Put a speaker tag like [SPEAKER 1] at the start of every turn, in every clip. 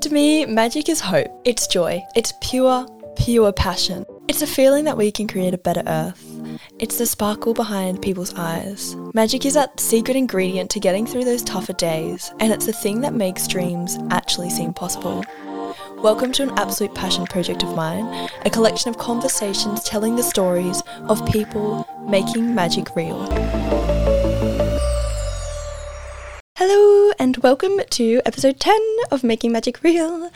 [SPEAKER 1] To me, magic is hope. It's joy. It's pure, pure passion. It's a feeling that we can create a better earth. It's the sparkle behind people's eyes. Magic is that secret ingredient to getting through those tougher days, and it's the thing that makes dreams actually seem possible. Welcome to an absolute passion project of mine, a collection of conversations telling the stories of people making magic real. And welcome to episode 10 of Making Magic Real.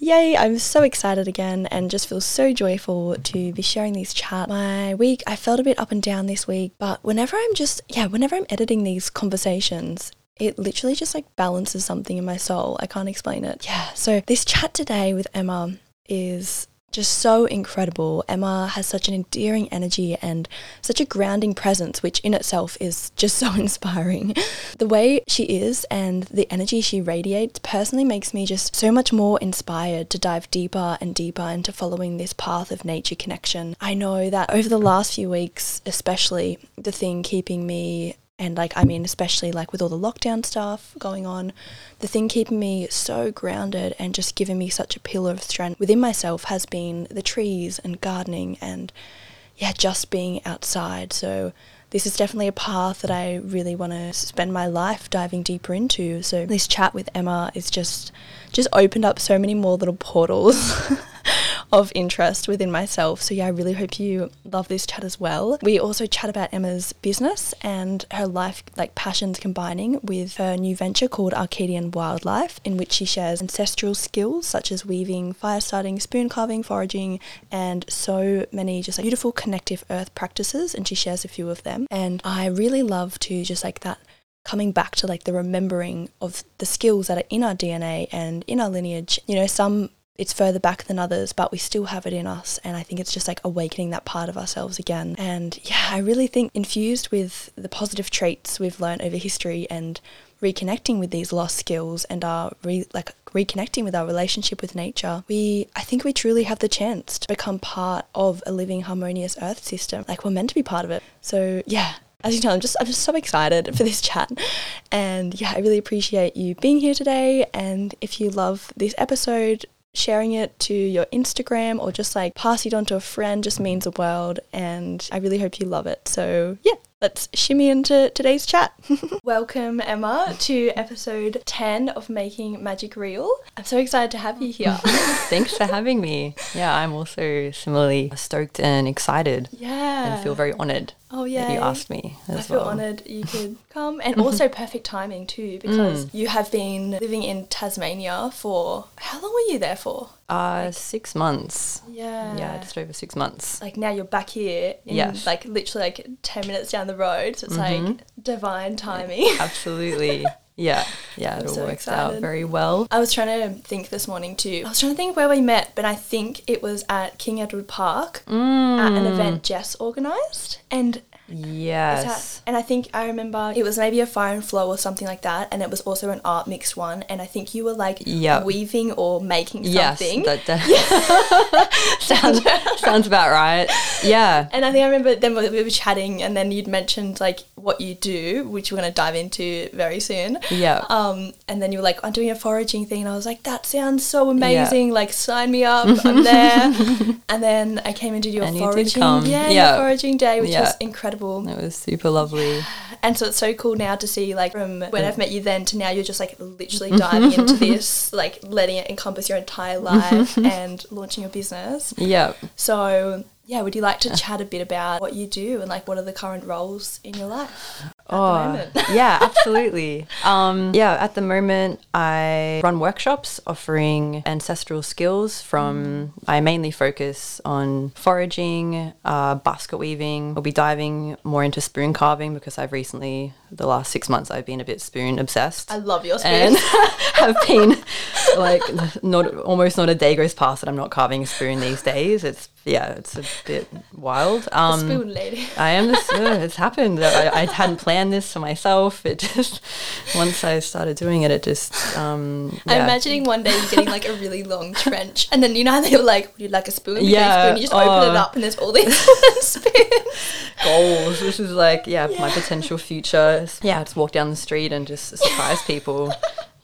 [SPEAKER 1] Yay, I'm so excited again and just feel so joyful to be sharing these chats. My week, I felt a bit up and down this week, but whenever I'm just, yeah, whenever I'm editing these conversations, it literally just like balances something in my soul. I can't explain it. Yeah, so this chat today with Emma is just so incredible. Emma has such an endearing energy and such a grounding presence, which in itself is just so inspiring. The way she is and the energy she radiates personally makes me just so much more inspired to dive deeper and deeper into following this path of nature connection. I know that over the last few weeks, especially, the thing keeping me and like I mean especially like with all the lockdown stuff going on the thing keeping me so grounded and just giving me such a pillar of strength within myself has been the trees and gardening and yeah just being outside. So this is definitely a path that I really want to spend my life diving deeper into. So this chat with Emma is just just opened up so many more little portals of interest within myself. So, yeah, I really hope you love this chat as well. We also chat about Emma's business and her life, like passions combining with her new venture called Arcadian Wildlife, in which she shares ancestral skills such as weaving, fire starting, spoon carving, foraging, and so many just like beautiful connective earth practices. And she shares a few of them. And I really love to just like that coming back to like the remembering of the skills that are in our DNA and in our lineage. You know, some it's further back than others, but we still have it in us. And I think it's just like awakening that part of ourselves again. And yeah, I really think infused with the positive traits we've learned over history and reconnecting with these lost skills and our re- like reconnecting with our relationship with nature, we I think we truly have the chance to become part of a living harmonious earth system. Like we're meant to be part of it. So yeah, as you know, I'm just I'm just so excited for this chat. And yeah, I really appreciate you being here today. And if you love this episode, sharing it to your Instagram or just like pass it on to a friend just means the world. And I really hope you love it. So, yeah, let's shimmy into today's chat. Welcome, Emma, to episode 10 of Making Magic Real. I'm so excited to have you here.
[SPEAKER 2] Thanks for having me. Yeah, I'm also similarly stoked and excited.
[SPEAKER 1] Yeah.
[SPEAKER 2] And feel very honored.
[SPEAKER 1] Oh yeah,
[SPEAKER 2] you asked me.
[SPEAKER 1] I feel
[SPEAKER 2] well.
[SPEAKER 1] honoured you could come, and also perfect timing too, because mm. you have been living in Tasmania for how long were you there for?
[SPEAKER 2] Uh, like, six months.
[SPEAKER 1] Yeah,
[SPEAKER 2] yeah, just over six months.
[SPEAKER 1] Like now you're back here. In,
[SPEAKER 2] yes.
[SPEAKER 1] like literally like ten minutes down the road. So it's mm-hmm. like divine timing.
[SPEAKER 2] Absolutely. Yeah, yeah, it all so works excited. out very well.
[SPEAKER 1] I was trying to think this morning too. I was trying to think where we met, but I think it was at King Edward Park
[SPEAKER 2] mm.
[SPEAKER 1] at an event Jess organised. And
[SPEAKER 2] Yes.
[SPEAKER 1] and I think I remember it was maybe a fire and flow or something like that, and it was also an art mixed one. And I think you were like
[SPEAKER 2] yep.
[SPEAKER 1] weaving or making
[SPEAKER 2] something. Yes, that, that sounds sounds about right. Yeah.
[SPEAKER 1] And I think I remember then we were chatting, and then you'd mentioned like what you do, which we're going to dive into very soon.
[SPEAKER 2] Yeah.
[SPEAKER 1] Um, and then you were like, I'm doing a foraging thing, and I was like, that sounds so amazing. Yeah. Like, sign me up. I'm there. and then I came into your and foraging, yeah, yeah. foraging day, which yeah. was incredible incredible.
[SPEAKER 2] It was super lovely.
[SPEAKER 1] And so it's so cool now to see like from when I've met you then to now you're just like literally diving into this, like letting it encompass your entire life and launching your business.
[SPEAKER 2] Yeah.
[SPEAKER 1] So yeah, would you like to chat a bit about what you do and like what are the current roles in your life?
[SPEAKER 2] oh, yeah, absolutely. Um, yeah, at the moment, I run workshops offering ancestral skills from, mm. I mainly focus on foraging, uh, basket weaving. We'll be diving more into spoon carving because I've recently, the last six months, I've been a bit spoon obsessed.
[SPEAKER 1] I love your spoons. And
[SPEAKER 2] have been like, not almost not a day goes past that I'm not carving a spoon these days. It's yeah, it's a bit wild.
[SPEAKER 1] Um, spoon lady.
[SPEAKER 2] I am this. Uh, it's happened. I, I, hadn't planned this for myself. It just once I started doing it, it just. Um,
[SPEAKER 1] yeah. I'm imagining one day you're getting like a really long trench, and then you know how they were like, "Would you like a spoon?"
[SPEAKER 2] Yeah.
[SPEAKER 1] Spoon. You just open it oh. up, and there's all these spoons.
[SPEAKER 2] Goals. This is like yeah, yeah, my potential future. Yeah, just walk down the street and just surprise people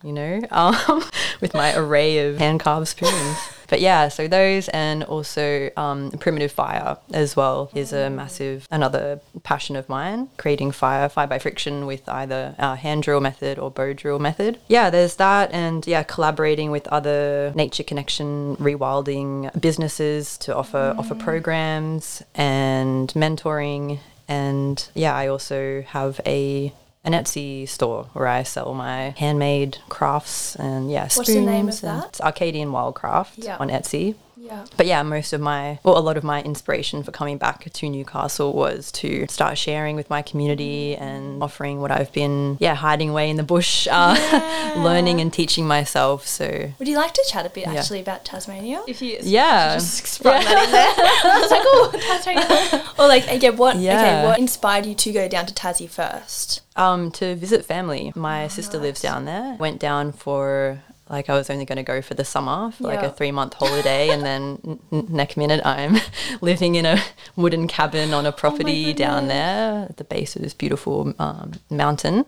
[SPEAKER 2] you know, um, with my array of hand carved spoons. But yeah, so those and also um, primitive fire as well is a massive another passion of mine. Creating fire, fire by friction with either our hand drill method or bow drill method. Yeah, there's that, and yeah, collaborating with other nature connection rewilding businesses to offer offer programs and mentoring. And yeah, I also have a an Etsy store where I sell my handmade crafts and yeah,
[SPEAKER 1] What's the name of that?
[SPEAKER 2] It's Arcadian Wildcraft
[SPEAKER 1] Yeah.
[SPEAKER 2] on Etsy.
[SPEAKER 1] Yeah.
[SPEAKER 2] But yeah, most of my, well, a lot of my inspiration for coming back to Newcastle was to start sharing with my community and offering what I've been, yeah, hiding away in the bush, uh, learning and teaching myself. So
[SPEAKER 1] Would you like to chat a bit
[SPEAKER 2] Yeah.
[SPEAKER 1] actually about Tasmania? If you
[SPEAKER 2] Yeah.
[SPEAKER 1] just sprung that in there. I was like, oh, Tasmania. or like, again, what? Okay,
[SPEAKER 2] Yeah.
[SPEAKER 1] what inspired you to go down to Tassie first?
[SPEAKER 2] Um, to visit family. My
[SPEAKER 1] Oh,
[SPEAKER 2] sister lives down there. Went down for like I was only going to go for the summer, for like a three month holiday, and then n- next minute I'm living in a wooden cabin
[SPEAKER 1] Oh
[SPEAKER 2] on a property down there at the base of this beautiful um, mountain.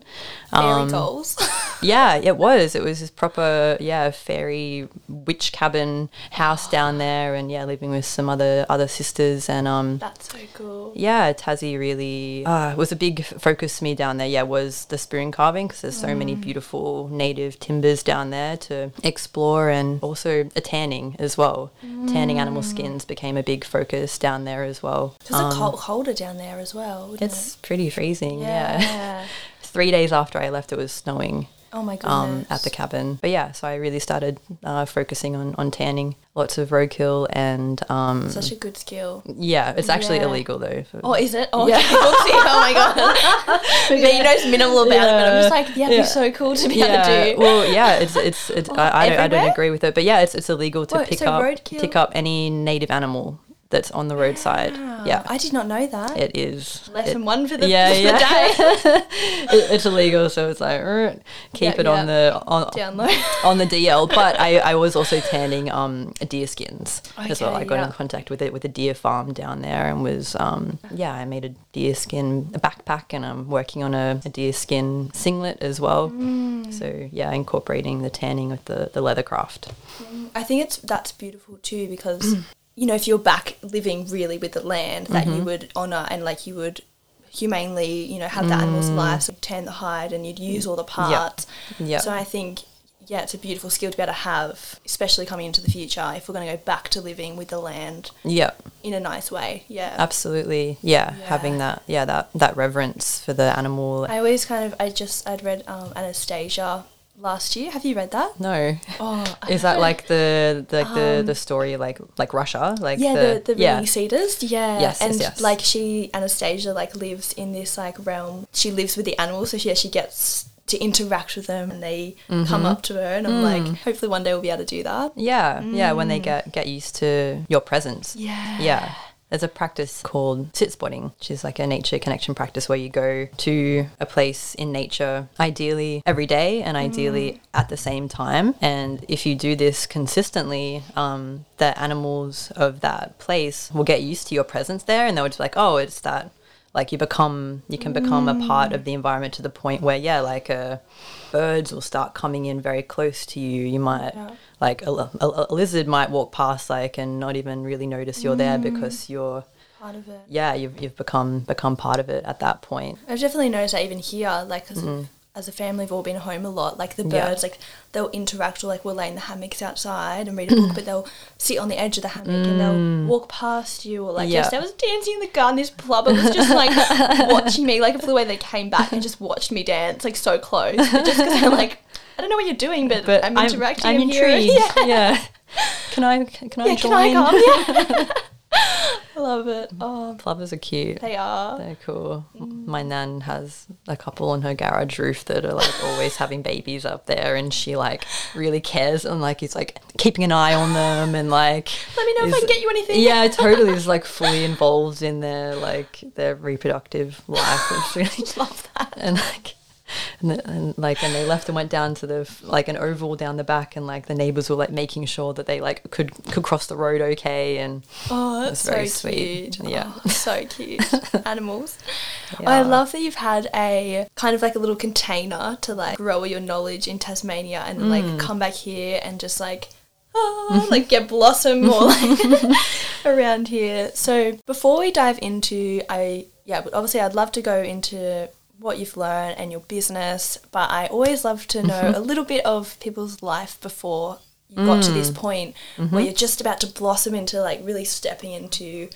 [SPEAKER 1] Fairy
[SPEAKER 2] Um, yeah, it was. It was this proper, yeah, fairy witch cabin house down there, and yeah, living with some other other sisters, and um,
[SPEAKER 1] That's so cool.
[SPEAKER 2] yeah, Tassie really uh, was a big focus for me down there. Yeah, was the spoon carving because there's so many beautiful native timbers down there to explore, and also a tanning as well. Tanning animal mm. skins became a big focus down there as well.
[SPEAKER 1] Because a um, cold, colder down there as well.
[SPEAKER 2] It's pretty freezing.
[SPEAKER 1] it?
[SPEAKER 2] Yeah. Three days after I left, it was snowing
[SPEAKER 1] Oh my goodness.
[SPEAKER 2] um, at the cabin. But yeah, so I really started uh, focusing on, on tanning. Lots of roadkill and um,
[SPEAKER 1] Such a good skill.
[SPEAKER 2] yeah, it's actually
[SPEAKER 1] Yeah.
[SPEAKER 2] illegal though. for-
[SPEAKER 1] Oh, is it? Oh,
[SPEAKER 2] Yeah.
[SPEAKER 1] okay. Oh my god. Maybe knows minimal about it, but I'm just like, yeah, it'd
[SPEAKER 2] Yeah.
[SPEAKER 1] be so cool to be able to do.
[SPEAKER 2] Well, yeah, it's it's, it's I, I, don't, I don't agree with it, but yeah, it's it's illegal to
[SPEAKER 1] What,
[SPEAKER 2] pick
[SPEAKER 1] so
[SPEAKER 2] up
[SPEAKER 1] roadkill-
[SPEAKER 2] pick up any native animal that's on the roadside. Yeah,
[SPEAKER 1] I did not know that.
[SPEAKER 2] it is.
[SPEAKER 1] Lesson
[SPEAKER 2] It-
[SPEAKER 1] one for the,
[SPEAKER 2] yeah,
[SPEAKER 1] for
[SPEAKER 2] yeah.
[SPEAKER 1] the day.
[SPEAKER 2] it, it's illegal, so it's like er, keep
[SPEAKER 1] Yeah,
[SPEAKER 2] it on the on,
[SPEAKER 1] Down low.
[SPEAKER 2] on the DL. But I, I was also tanning um deer skins as well. I got
[SPEAKER 1] yeah.
[SPEAKER 2] in contact with it with a deer farm down there and was um yeah I made a deer skin a backpack and I'm working on a, a deer skin singlet as well.
[SPEAKER 1] Mm.
[SPEAKER 2] So yeah, incorporating the tanning with the the leather craft.
[SPEAKER 1] I think it's that's beautiful too because you know if you're back living really with the land that
[SPEAKER 2] Mm-hmm.
[SPEAKER 1] you would honor and like you would humanely you know have the animals' lives so tan the hide and you'd use all the parts.
[SPEAKER 2] Mm. Yeah.
[SPEAKER 1] So I think yeah, it's a beautiful skill to be able to have, especially coming into the future if we're going to go back to living with the land
[SPEAKER 2] Yeah,
[SPEAKER 1] in a nice way. Yeah.
[SPEAKER 2] absolutely. Yeah, having that yeah that that reverence for the animal.
[SPEAKER 1] I always kind of I just I'd read um, Anastasia last year. Have you read that?
[SPEAKER 2] no.
[SPEAKER 1] Oh,
[SPEAKER 2] Is that like the like the, the story like like Russia like
[SPEAKER 1] Um, yeah, the, the,
[SPEAKER 2] yeah
[SPEAKER 1] cedars. Yeah,
[SPEAKER 2] Yes, yes,
[SPEAKER 1] and
[SPEAKER 2] yes.
[SPEAKER 1] like she Anastasia like lives in this like realm. She lives with the animals, so she, yeah, she gets to interact with them, and they
[SPEAKER 2] Mm-hmm.
[SPEAKER 1] come up to her, and I'm
[SPEAKER 2] Mm.
[SPEAKER 1] like, hopefully one day we'll be able to do that.
[SPEAKER 2] Yeah, yeah, when they get get used to your presence.
[SPEAKER 1] Mm. Yeah.
[SPEAKER 2] Yeah. There's a practice called sit spotting, which is like a nature connection practice where you go to a place in nature, ideally every day and ideally
[SPEAKER 1] Mm.
[SPEAKER 2] at the same time. And if you do this consistently, um, the animals of that place will get used to your presence there and they'll just be like, oh, it's that. Like you become, you can become a part
[SPEAKER 1] Mm.
[SPEAKER 2] of the environment to the point where, yeah, like uh, birds will start coming in very close to you. You might
[SPEAKER 1] Yeah.
[SPEAKER 2] like a, a, a lizard might walk past like and not even really notice you're there
[SPEAKER 1] Mm.
[SPEAKER 2] because you're
[SPEAKER 1] Part of it.
[SPEAKER 2] yeah you've, you've become become part of it at that point
[SPEAKER 1] I've definitely noticed that even here, like 'cause as a family, we've all been home a lot. Like the
[SPEAKER 2] Mm-hmm. Yeah.
[SPEAKER 1] birds, like they'll interact, or like we'll lay in the hammocks outside and read a book, but they'll sit on the edge of the hammock and they'll walk past you, or like
[SPEAKER 2] Mm. Yeah.
[SPEAKER 1] yesterday I was dancing in the garden. This plover was just like watching me, like the way they came back and just watched me dance, like so close, but just because I'm like. I don't know what you're doing, but,
[SPEAKER 2] but
[SPEAKER 1] I'm interacting.
[SPEAKER 2] I'm,
[SPEAKER 1] I'm,
[SPEAKER 2] intrigued
[SPEAKER 1] Yeah,
[SPEAKER 2] yeah. can i can i
[SPEAKER 1] yeah.
[SPEAKER 2] join
[SPEAKER 1] Can I come? Yeah. I love it. Oh,
[SPEAKER 2] plovers are cute
[SPEAKER 1] they are.
[SPEAKER 2] they're cool mm. my nan has a couple on her garage roof that are like always having babies up there and she like really cares and like is like keeping an eye on them and like
[SPEAKER 1] Let me know if I can get you anything.
[SPEAKER 2] yeah totally is like fully involved in their like their reproductive life it's really
[SPEAKER 1] love that.
[SPEAKER 2] and like and, the, and like and they left and went down to the like an oval down the back and like the neighbors were like making sure that they like could could cross the road okay and
[SPEAKER 1] Oh,
[SPEAKER 2] That's very
[SPEAKER 1] so
[SPEAKER 2] sweet.
[SPEAKER 1] cute.
[SPEAKER 2] Yeah.
[SPEAKER 1] Oh, so cute. Animals.
[SPEAKER 2] Yeah.
[SPEAKER 1] I love that you've had a kind of like a little container to like grow all your knowledge in Tasmania and
[SPEAKER 2] Mm.
[SPEAKER 1] like come back here and just like ah, like get blossom more like around here. So before we dive into I yeah, obviously I'd love to go into what you've learned and your business, but I always love to know
[SPEAKER 2] Mm-hmm.
[SPEAKER 1] a little bit of people's life before you got to
[SPEAKER 2] Mm.
[SPEAKER 1] this point
[SPEAKER 2] Mm-hmm.
[SPEAKER 1] where you're just about to blossom into like really stepping into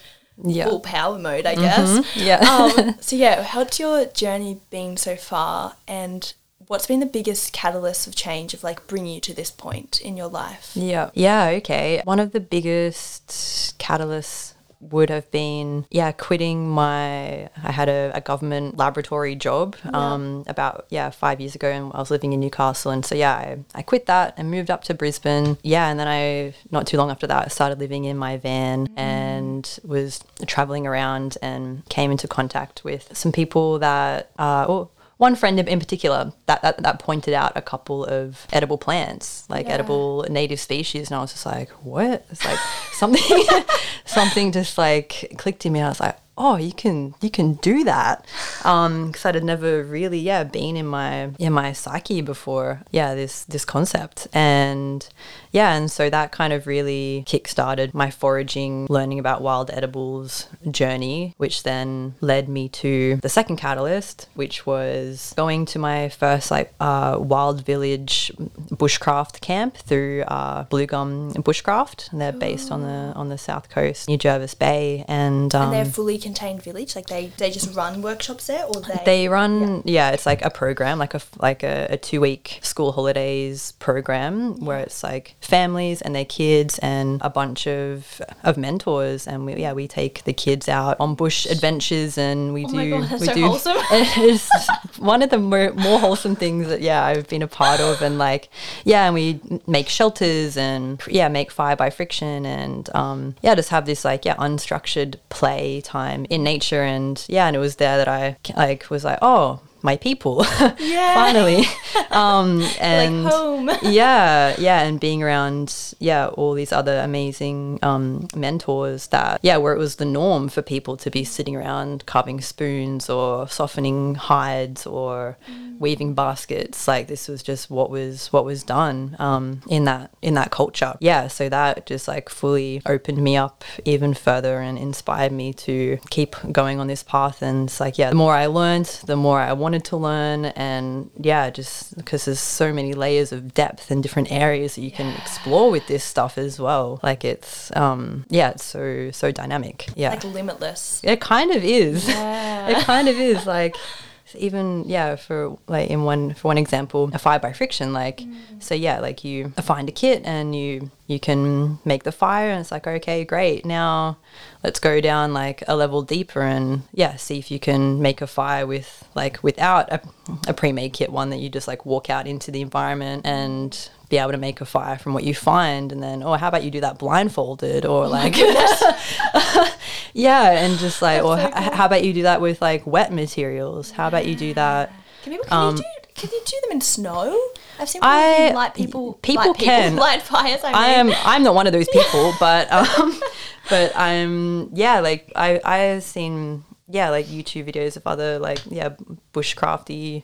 [SPEAKER 2] Yeah.
[SPEAKER 1] full power mode, I guess.
[SPEAKER 2] Yeah.
[SPEAKER 1] um, so yeah, how's your journey been so far, and what's been the biggest catalyst of change of like bringing you to this point in your life?
[SPEAKER 2] Yeah. Yeah, okay. One of the biggest catalysts would have been yeah quitting my i had a, a government laboratory job um about yeah five years ago and i was living in newcastle. And so yeah I, I quit that and moved up to brisbane. Yeah and then i not too long after that I started living in my van and was traveling around and came into contact with some people that uh oh, one friend in particular that, that that pointed out a couple of edible plants, like
[SPEAKER 1] Yeah.
[SPEAKER 2] edible native species, and I was just like, "What?" It's like something, something just like clicked in me. I was like, "Oh, you can you can do that," um, because I'd never really yeah been in my in my psyche before. Yeah, this this concept, and yeah, and so that kind of really kick-started my foraging, learning about wild edibles journey, which then led me to the second catalyst, which was going to my first like uh, wild village bushcraft camp through uh, Blue Gum Bushcraft. And they're based on the on the south coast, near Jervis Bay, and um,
[SPEAKER 1] and they're a fully contained village, like they they just run workshops there, or they
[SPEAKER 2] they run, yeah. it's like a program, like a like a, a two week school holidays program where it's like families and their kids and a bunch of of mentors, and we yeah we take the kids out on bush adventures and we
[SPEAKER 1] Oh
[SPEAKER 2] do
[SPEAKER 1] God,
[SPEAKER 2] we
[SPEAKER 1] so
[SPEAKER 2] do
[SPEAKER 1] wholesome.
[SPEAKER 2] it's one of the more, more wholesome things that yeah I've been a part of. And like yeah and we make shelters and yeah make fire by friction and um yeah just have this like yeah unstructured play time in nature. And yeah and it was there that I like was like oh my people
[SPEAKER 1] Yeah.
[SPEAKER 2] finally. Um and
[SPEAKER 1] like home.
[SPEAKER 2] yeah yeah and being around yeah all these other amazing um, mentors that yeah where it was the norm for people to be sitting around carving spoons or softening hides or weaving baskets. Like this was just what was what was done um, in that in that culture. Yeah so that just like fully opened me up even further and inspired me to keep going on this path. And it's like yeah the more I learned the more I wanted to learn and yeah just because there's so many layers of depth and different areas that you can explore with this stuff as well. Like it's um yeah it's so so dynamic. Yeah.
[SPEAKER 1] Like limitless.
[SPEAKER 2] it kind of is.
[SPEAKER 1] Yeah.
[SPEAKER 2] it kind of is. Like even yeah for like in one for one example a fire by friction like
[SPEAKER 1] Mm.
[SPEAKER 2] so yeah like you find a kit and you you can make the fire and it's like okay great now let's go down like a level deeper and yeah see if you can make a fire with like without a, a pre-made kit one that you just like walk out into the environment and be able to make a fire from what you find and then oh how about you do that blindfolded or like yeah and just like or
[SPEAKER 1] so
[SPEAKER 2] h-
[SPEAKER 1] cool.
[SPEAKER 2] how about you do that with like wet materials how about you do that
[SPEAKER 1] Can people can
[SPEAKER 2] Um,
[SPEAKER 1] you do can you do them in snow? I've seen
[SPEAKER 2] I-
[SPEAKER 1] people light people
[SPEAKER 2] people
[SPEAKER 1] light
[SPEAKER 2] can.
[SPEAKER 1] light fires. I, mean.
[SPEAKER 2] I am I'm not one of those people, but um, but I'm yeah, like I I've seen yeah like YouTube videos of other like yeah bushcrafty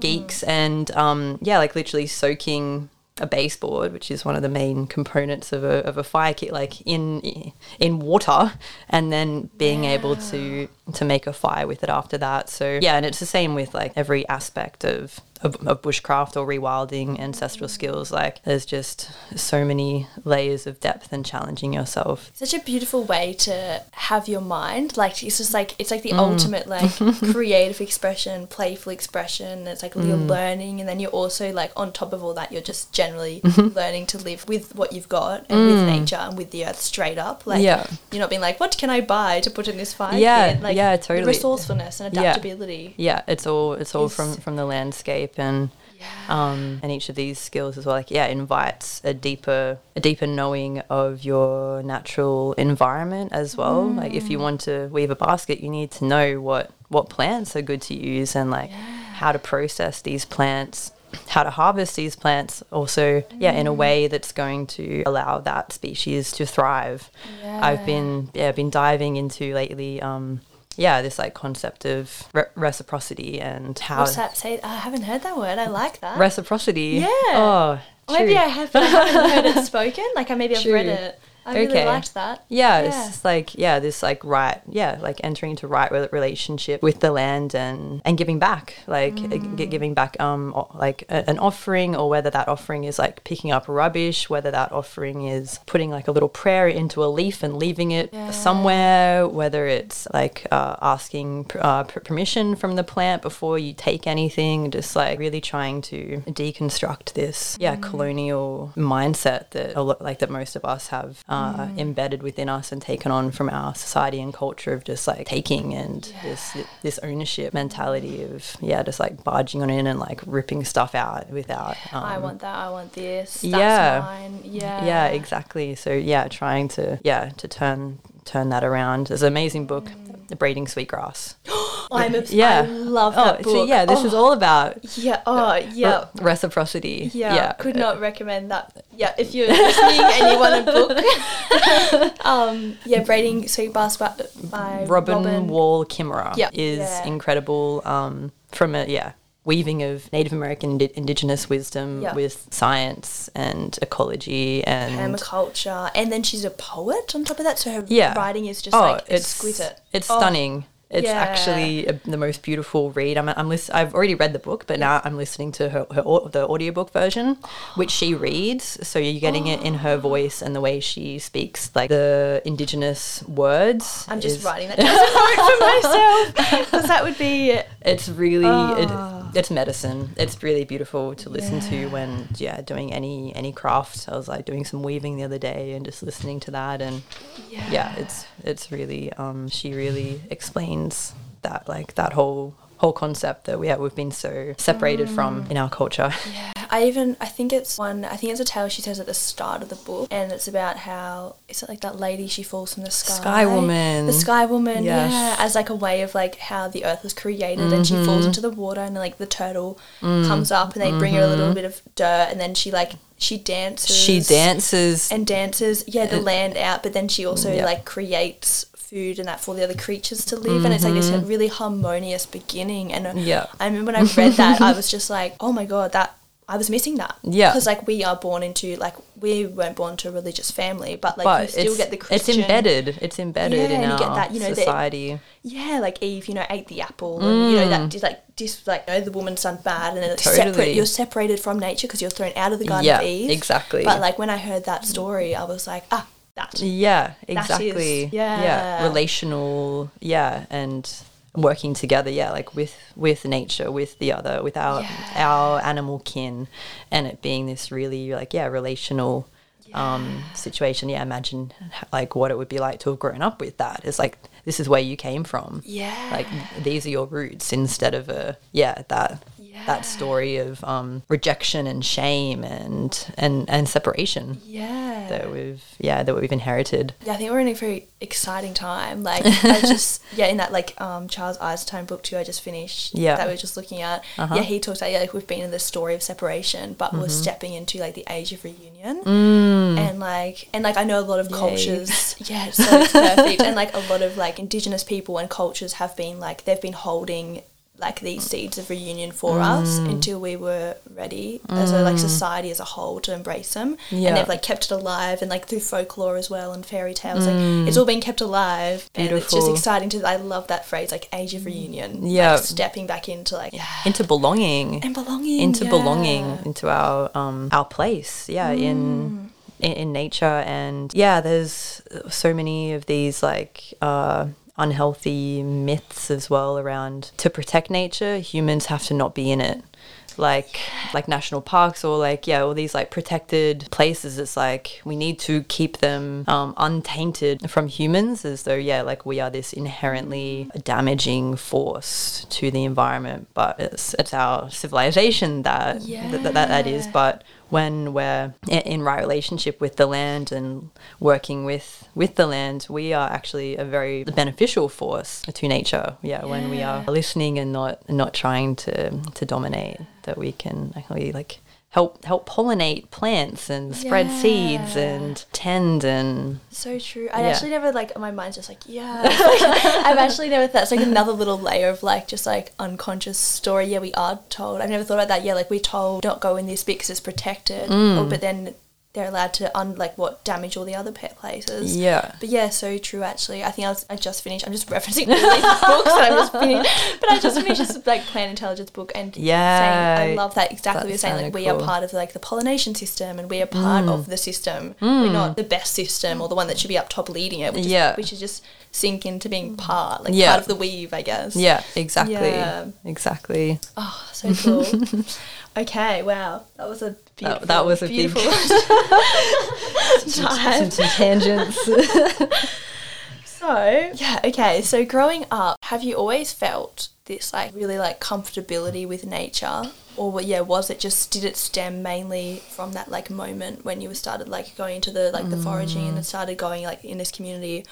[SPEAKER 2] geeks and um yeah like literally soaking a baseboard, which is one of the main components of a, of a fire kit, like in in water, and then being able to to make a fire with it after that. So yeah, and it's the same with like every aspect of of, of bushcraft or rewilding ancestral skills. Like there's just so many layers of depth and challenging yourself.
[SPEAKER 1] such a beautiful way to have your mind. Like it's just like it's like the
[SPEAKER 2] Mm.
[SPEAKER 1] ultimate like creative expression, playful expression. It's like you're
[SPEAKER 2] Mm.
[SPEAKER 1] learning, and then you're also like on top of all that, you're just generally
[SPEAKER 2] Mm-hmm.
[SPEAKER 1] learning to live with what you've got and with nature and with the earth straight up. Like
[SPEAKER 2] Mm. Yeah.
[SPEAKER 1] you're not being like, what can I buy to put in this fire?
[SPEAKER 2] Yeah,
[SPEAKER 1] kit? Like,
[SPEAKER 2] yeah, totally.
[SPEAKER 1] Resourcefulness and adaptability.
[SPEAKER 2] Yeah, it's all it's all from from the landscape and um, and each of these skills as well. Like yeah, invites a deeper a deeper knowing of your natural environment as well. Like if you want to weave a basket, you need to know what what plants are good to use and like how to process these plants how to harvest these plants also yeah in a way that's going to allow that species to thrive i've been yeah been diving into lately um yeah this like concept of re- reciprocity and how
[SPEAKER 1] What's that? Say, I haven't heard that word. I like that.
[SPEAKER 2] reciprocity
[SPEAKER 1] Yeah.
[SPEAKER 2] oh
[SPEAKER 1] maybe. I have, but I haven't heard it spoken. Like I maybe I've read it. I really
[SPEAKER 2] Okay.
[SPEAKER 1] liked that.
[SPEAKER 2] yeah,
[SPEAKER 1] Yeah.
[SPEAKER 2] it's like yeah this like right yeah like entering into right relationship with the land and and giving back like uh,
[SPEAKER 1] Mm.
[SPEAKER 2] gi- giving back um like a, an offering or whether that offering is like picking up rubbish whether that offering is putting like a little prayer into a leaf and leaving it
[SPEAKER 1] Yeah.
[SPEAKER 2] somewhere whether it's like uh, asking uh, permission from the plant before you take anything just like really trying to deconstruct this yeah
[SPEAKER 1] Mm.
[SPEAKER 2] colonial mindset that a lot like that most of us have uh,
[SPEAKER 1] Mm.
[SPEAKER 2] embedded within us and taken on from our society and culture of just like taking and this this ownership mentality of yeah just like barging on in and like ripping stuff out without um,
[SPEAKER 1] I want that. I want this. That's
[SPEAKER 2] yeah.
[SPEAKER 1] mine. Yeah.
[SPEAKER 2] yeah exactly so yeah trying to yeah to turn turn that around there's an amazing book the Braiding sweetgrass
[SPEAKER 1] I'm obs-
[SPEAKER 2] yeah
[SPEAKER 1] I love
[SPEAKER 2] oh
[SPEAKER 1] that book.
[SPEAKER 2] so yeah this is
[SPEAKER 1] Oh,
[SPEAKER 2] all about
[SPEAKER 1] Yeah. Oh, yeah.
[SPEAKER 2] re- reciprocity
[SPEAKER 1] Yeah,
[SPEAKER 2] yeah
[SPEAKER 1] could not recommend that. Yeah, if you're listening and you want a book, um, yeah, Braiding sweetgrass by, by
[SPEAKER 2] Robin,
[SPEAKER 1] Robin.
[SPEAKER 2] Wall Kimmerer
[SPEAKER 1] Yeah.
[SPEAKER 2] is
[SPEAKER 1] Yeah.
[SPEAKER 2] incredible um, from a yeah weaving of Native American indi- indigenous wisdom
[SPEAKER 1] Yeah.
[SPEAKER 2] with science and ecology and
[SPEAKER 1] permaculture, and then she's a poet on top of that. So her
[SPEAKER 2] yeah
[SPEAKER 1] writing is just
[SPEAKER 2] oh,
[SPEAKER 1] like
[SPEAKER 2] it's
[SPEAKER 1] exquisite.
[SPEAKER 2] It's
[SPEAKER 1] Oh,
[SPEAKER 2] stunning. It's
[SPEAKER 1] Yeah.
[SPEAKER 2] actually a, the most beautiful read. I'm, I'm list- I've already read the book, but now I'm listening to her, her the audiobook version, which she reads. So you're getting it in her voice and the way she speaks, like the indigenous words.
[SPEAKER 1] I'm just
[SPEAKER 2] is-
[SPEAKER 1] writing that down as a note for myself because that would be
[SPEAKER 2] It's really
[SPEAKER 1] Ah.
[SPEAKER 2] it, it's medicine. It's really beautiful to listen to when yeah doing any any craft. I was like doing some weaving the other day and just listening to that and yeah, it's it's really um she really explains that like that whole whole concept that we have, we've been so separated
[SPEAKER 1] Mm.
[SPEAKER 2] from in our culture. Yeah.
[SPEAKER 1] I even I think it's one I think it's a tale she says at the start of the book and it's about how is it like that lady she falls from the sky
[SPEAKER 2] Sky woman.
[SPEAKER 1] the sky woman
[SPEAKER 2] Yes.
[SPEAKER 1] yeah as like a way of like how the earth was created and she
[SPEAKER 2] Mm-hmm.
[SPEAKER 1] falls into the water and like the turtle
[SPEAKER 2] Mm.
[SPEAKER 1] comes up and they bring her a little bit of dirt and then she like she dances
[SPEAKER 2] She dances
[SPEAKER 1] and dances yeah the
[SPEAKER 2] And-
[SPEAKER 1] land out but then she also
[SPEAKER 2] Yeah.
[SPEAKER 1] like creates food and that for the other creatures to live and it's like this really harmonious beginning and uh,
[SPEAKER 2] Mm-hmm. Yeah.
[SPEAKER 1] I remember when I read that I was just like oh my god that I was missing that
[SPEAKER 2] Yeah.
[SPEAKER 1] because like we are born into like we weren't born to a religious family but like
[SPEAKER 2] but
[SPEAKER 1] you still get the
[SPEAKER 2] it's embedded. It's embedded
[SPEAKER 1] Yeah,
[SPEAKER 2] in
[SPEAKER 1] and you
[SPEAKER 2] our
[SPEAKER 1] get that, you know, the-
[SPEAKER 2] society.
[SPEAKER 1] yeah like Eve you know ate the apple and you know
[SPEAKER 2] Mm.
[SPEAKER 1] that just like just like you know, the woman's done bad and then it's separate you're separated from nature because you're thrown out of the garden
[SPEAKER 2] Yeah,
[SPEAKER 1] of Eve
[SPEAKER 2] exactly.
[SPEAKER 1] but like when I heard that story I was like ah that
[SPEAKER 2] Yeah,
[SPEAKER 1] is-
[SPEAKER 2] exactly.
[SPEAKER 1] yeah.
[SPEAKER 2] relational. Yeah, and working together. Yeah, like with with nature, with the other, with our
[SPEAKER 1] Yeah.
[SPEAKER 2] our animal kin, and it being this really like yeah relational um situation. Yeah, imagine like what it would be like to have grown up with that. It's like this is where you came from.
[SPEAKER 1] Yeah.
[SPEAKER 2] like these are your roots instead of a yeah that.
[SPEAKER 1] Yeah.
[SPEAKER 2] That story of um, rejection and shame and and and separation
[SPEAKER 1] yeah
[SPEAKER 2] that we've yeah that we've inherited.
[SPEAKER 1] Yeah, I think we're in a very exciting time. Like I just yeah, in that like um Charles Eisenstein book too I just finished
[SPEAKER 2] Yeah.
[SPEAKER 1] that we were just looking at.
[SPEAKER 2] Uh-huh.
[SPEAKER 1] Yeah, he talks about yeah, like we've been in this story of separation, but we're
[SPEAKER 2] Mm-hmm.
[SPEAKER 1] stepping into like the age of reunion.
[SPEAKER 2] Mm.
[SPEAKER 1] And like and like I know a lot of
[SPEAKER 2] Yay.
[SPEAKER 1] cultures yeah, so it's perfect. and like a lot of like indigenous people and cultures have been like they've been holding like these seeds of reunion for us
[SPEAKER 2] Mm.
[SPEAKER 1] until we were ready as a like society as a whole to embrace them
[SPEAKER 2] Yeah.
[SPEAKER 1] and they've like kept it alive and like through folklore as well and fairy tales like it's all been kept alive and it's just
[SPEAKER 2] Mm.
[SPEAKER 1] Exciting to I love that phrase like age of reunion
[SPEAKER 2] Yeah.
[SPEAKER 1] like, stepping back into like yeah
[SPEAKER 2] into belonging
[SPEAKER 1] and belonging
[SPEAKER 2] into
[SPEAKER 1] yeah.
[SPEAKER 2] belonging into our um our place yeah
[SPEAKER 1] Mm.
[SPEAKER 2] in, in in nature and yeah there's so many of these like uh unhealthy myths as well around to protect nature humans have to not be in it. Like like national parks or like yeah all these like protected places it's like we need to keep them um, untainted from humans as though yeah like we are this inherently damaging force to the environment but it's it's our civilization that that, that, that is. But when we're in right relationship with the land and working with with the land, we are actually a very beneficial force to nature. Yeah, when we are listening and not not trying to to dominate, that we can actually like help help pollinate plants and spread seeds and tend and
[SPEAKER 1] So true. I
[SPEAKER 2] Yeah.
[SPEAKER 1] actually never like my mind's just like yeah. I've actually never thought it's like another little layer of like just like unconscious story. Yeah, we are told. I've never thought about that. Yeah, like we're told don't go in this bit because it's protected.
[SPEAKER 2] Mm.
[SPEAKER 1] Or, but then they're allowed to un like what damage all the other pet places.
[SPEAKER 2] yeah.
[SPEAKER 1] But yeah, so true. Actually, I think I was I just finished. I'm just referencing all these books that I just finished. But I just finished this like plant intelligence book and
[SPEAKER 2] Yeah.
[SPEAKER 1] saying I love that exactly what
[SPEAKER 2] That
[SPEAKER 1] you're saying. Like
[SPEAKER 2] sounded
[SPEAKER 1] we.
[SPEAKER 2] Mm.
[SPEAKER 1] are part of like the pollination system, and we are part of the system. We're not the best system or the one that should be up top leading it. We just,
[SPEAKER 2] Yeah.
[SPEAKER 1] we should just sink into being part, like
[SPEAKER 2] Yeah.
[SPEAKER 1] part of the weave, I guess.
[SPEAKER 2] Yeah, exactly.
[SPEAKER 1] Yeah.
[SPEAKER 2] Exactly.
[SPEAKER 1] Oh, so cool. okay, wow, that was a beautiful.
[SPEAKER 2] that was a big-
[SPEAKER 1] beautiful time.
[SPEAKER 2] Some tangents.
[SPEAKER 1] So, yeah, okay. So, growing up, have you always felt this like really like comfortability with nature? Or, yeah, was it just, did it stem mainly from that like moment when you started like going into the like the foraging and started going like in this community?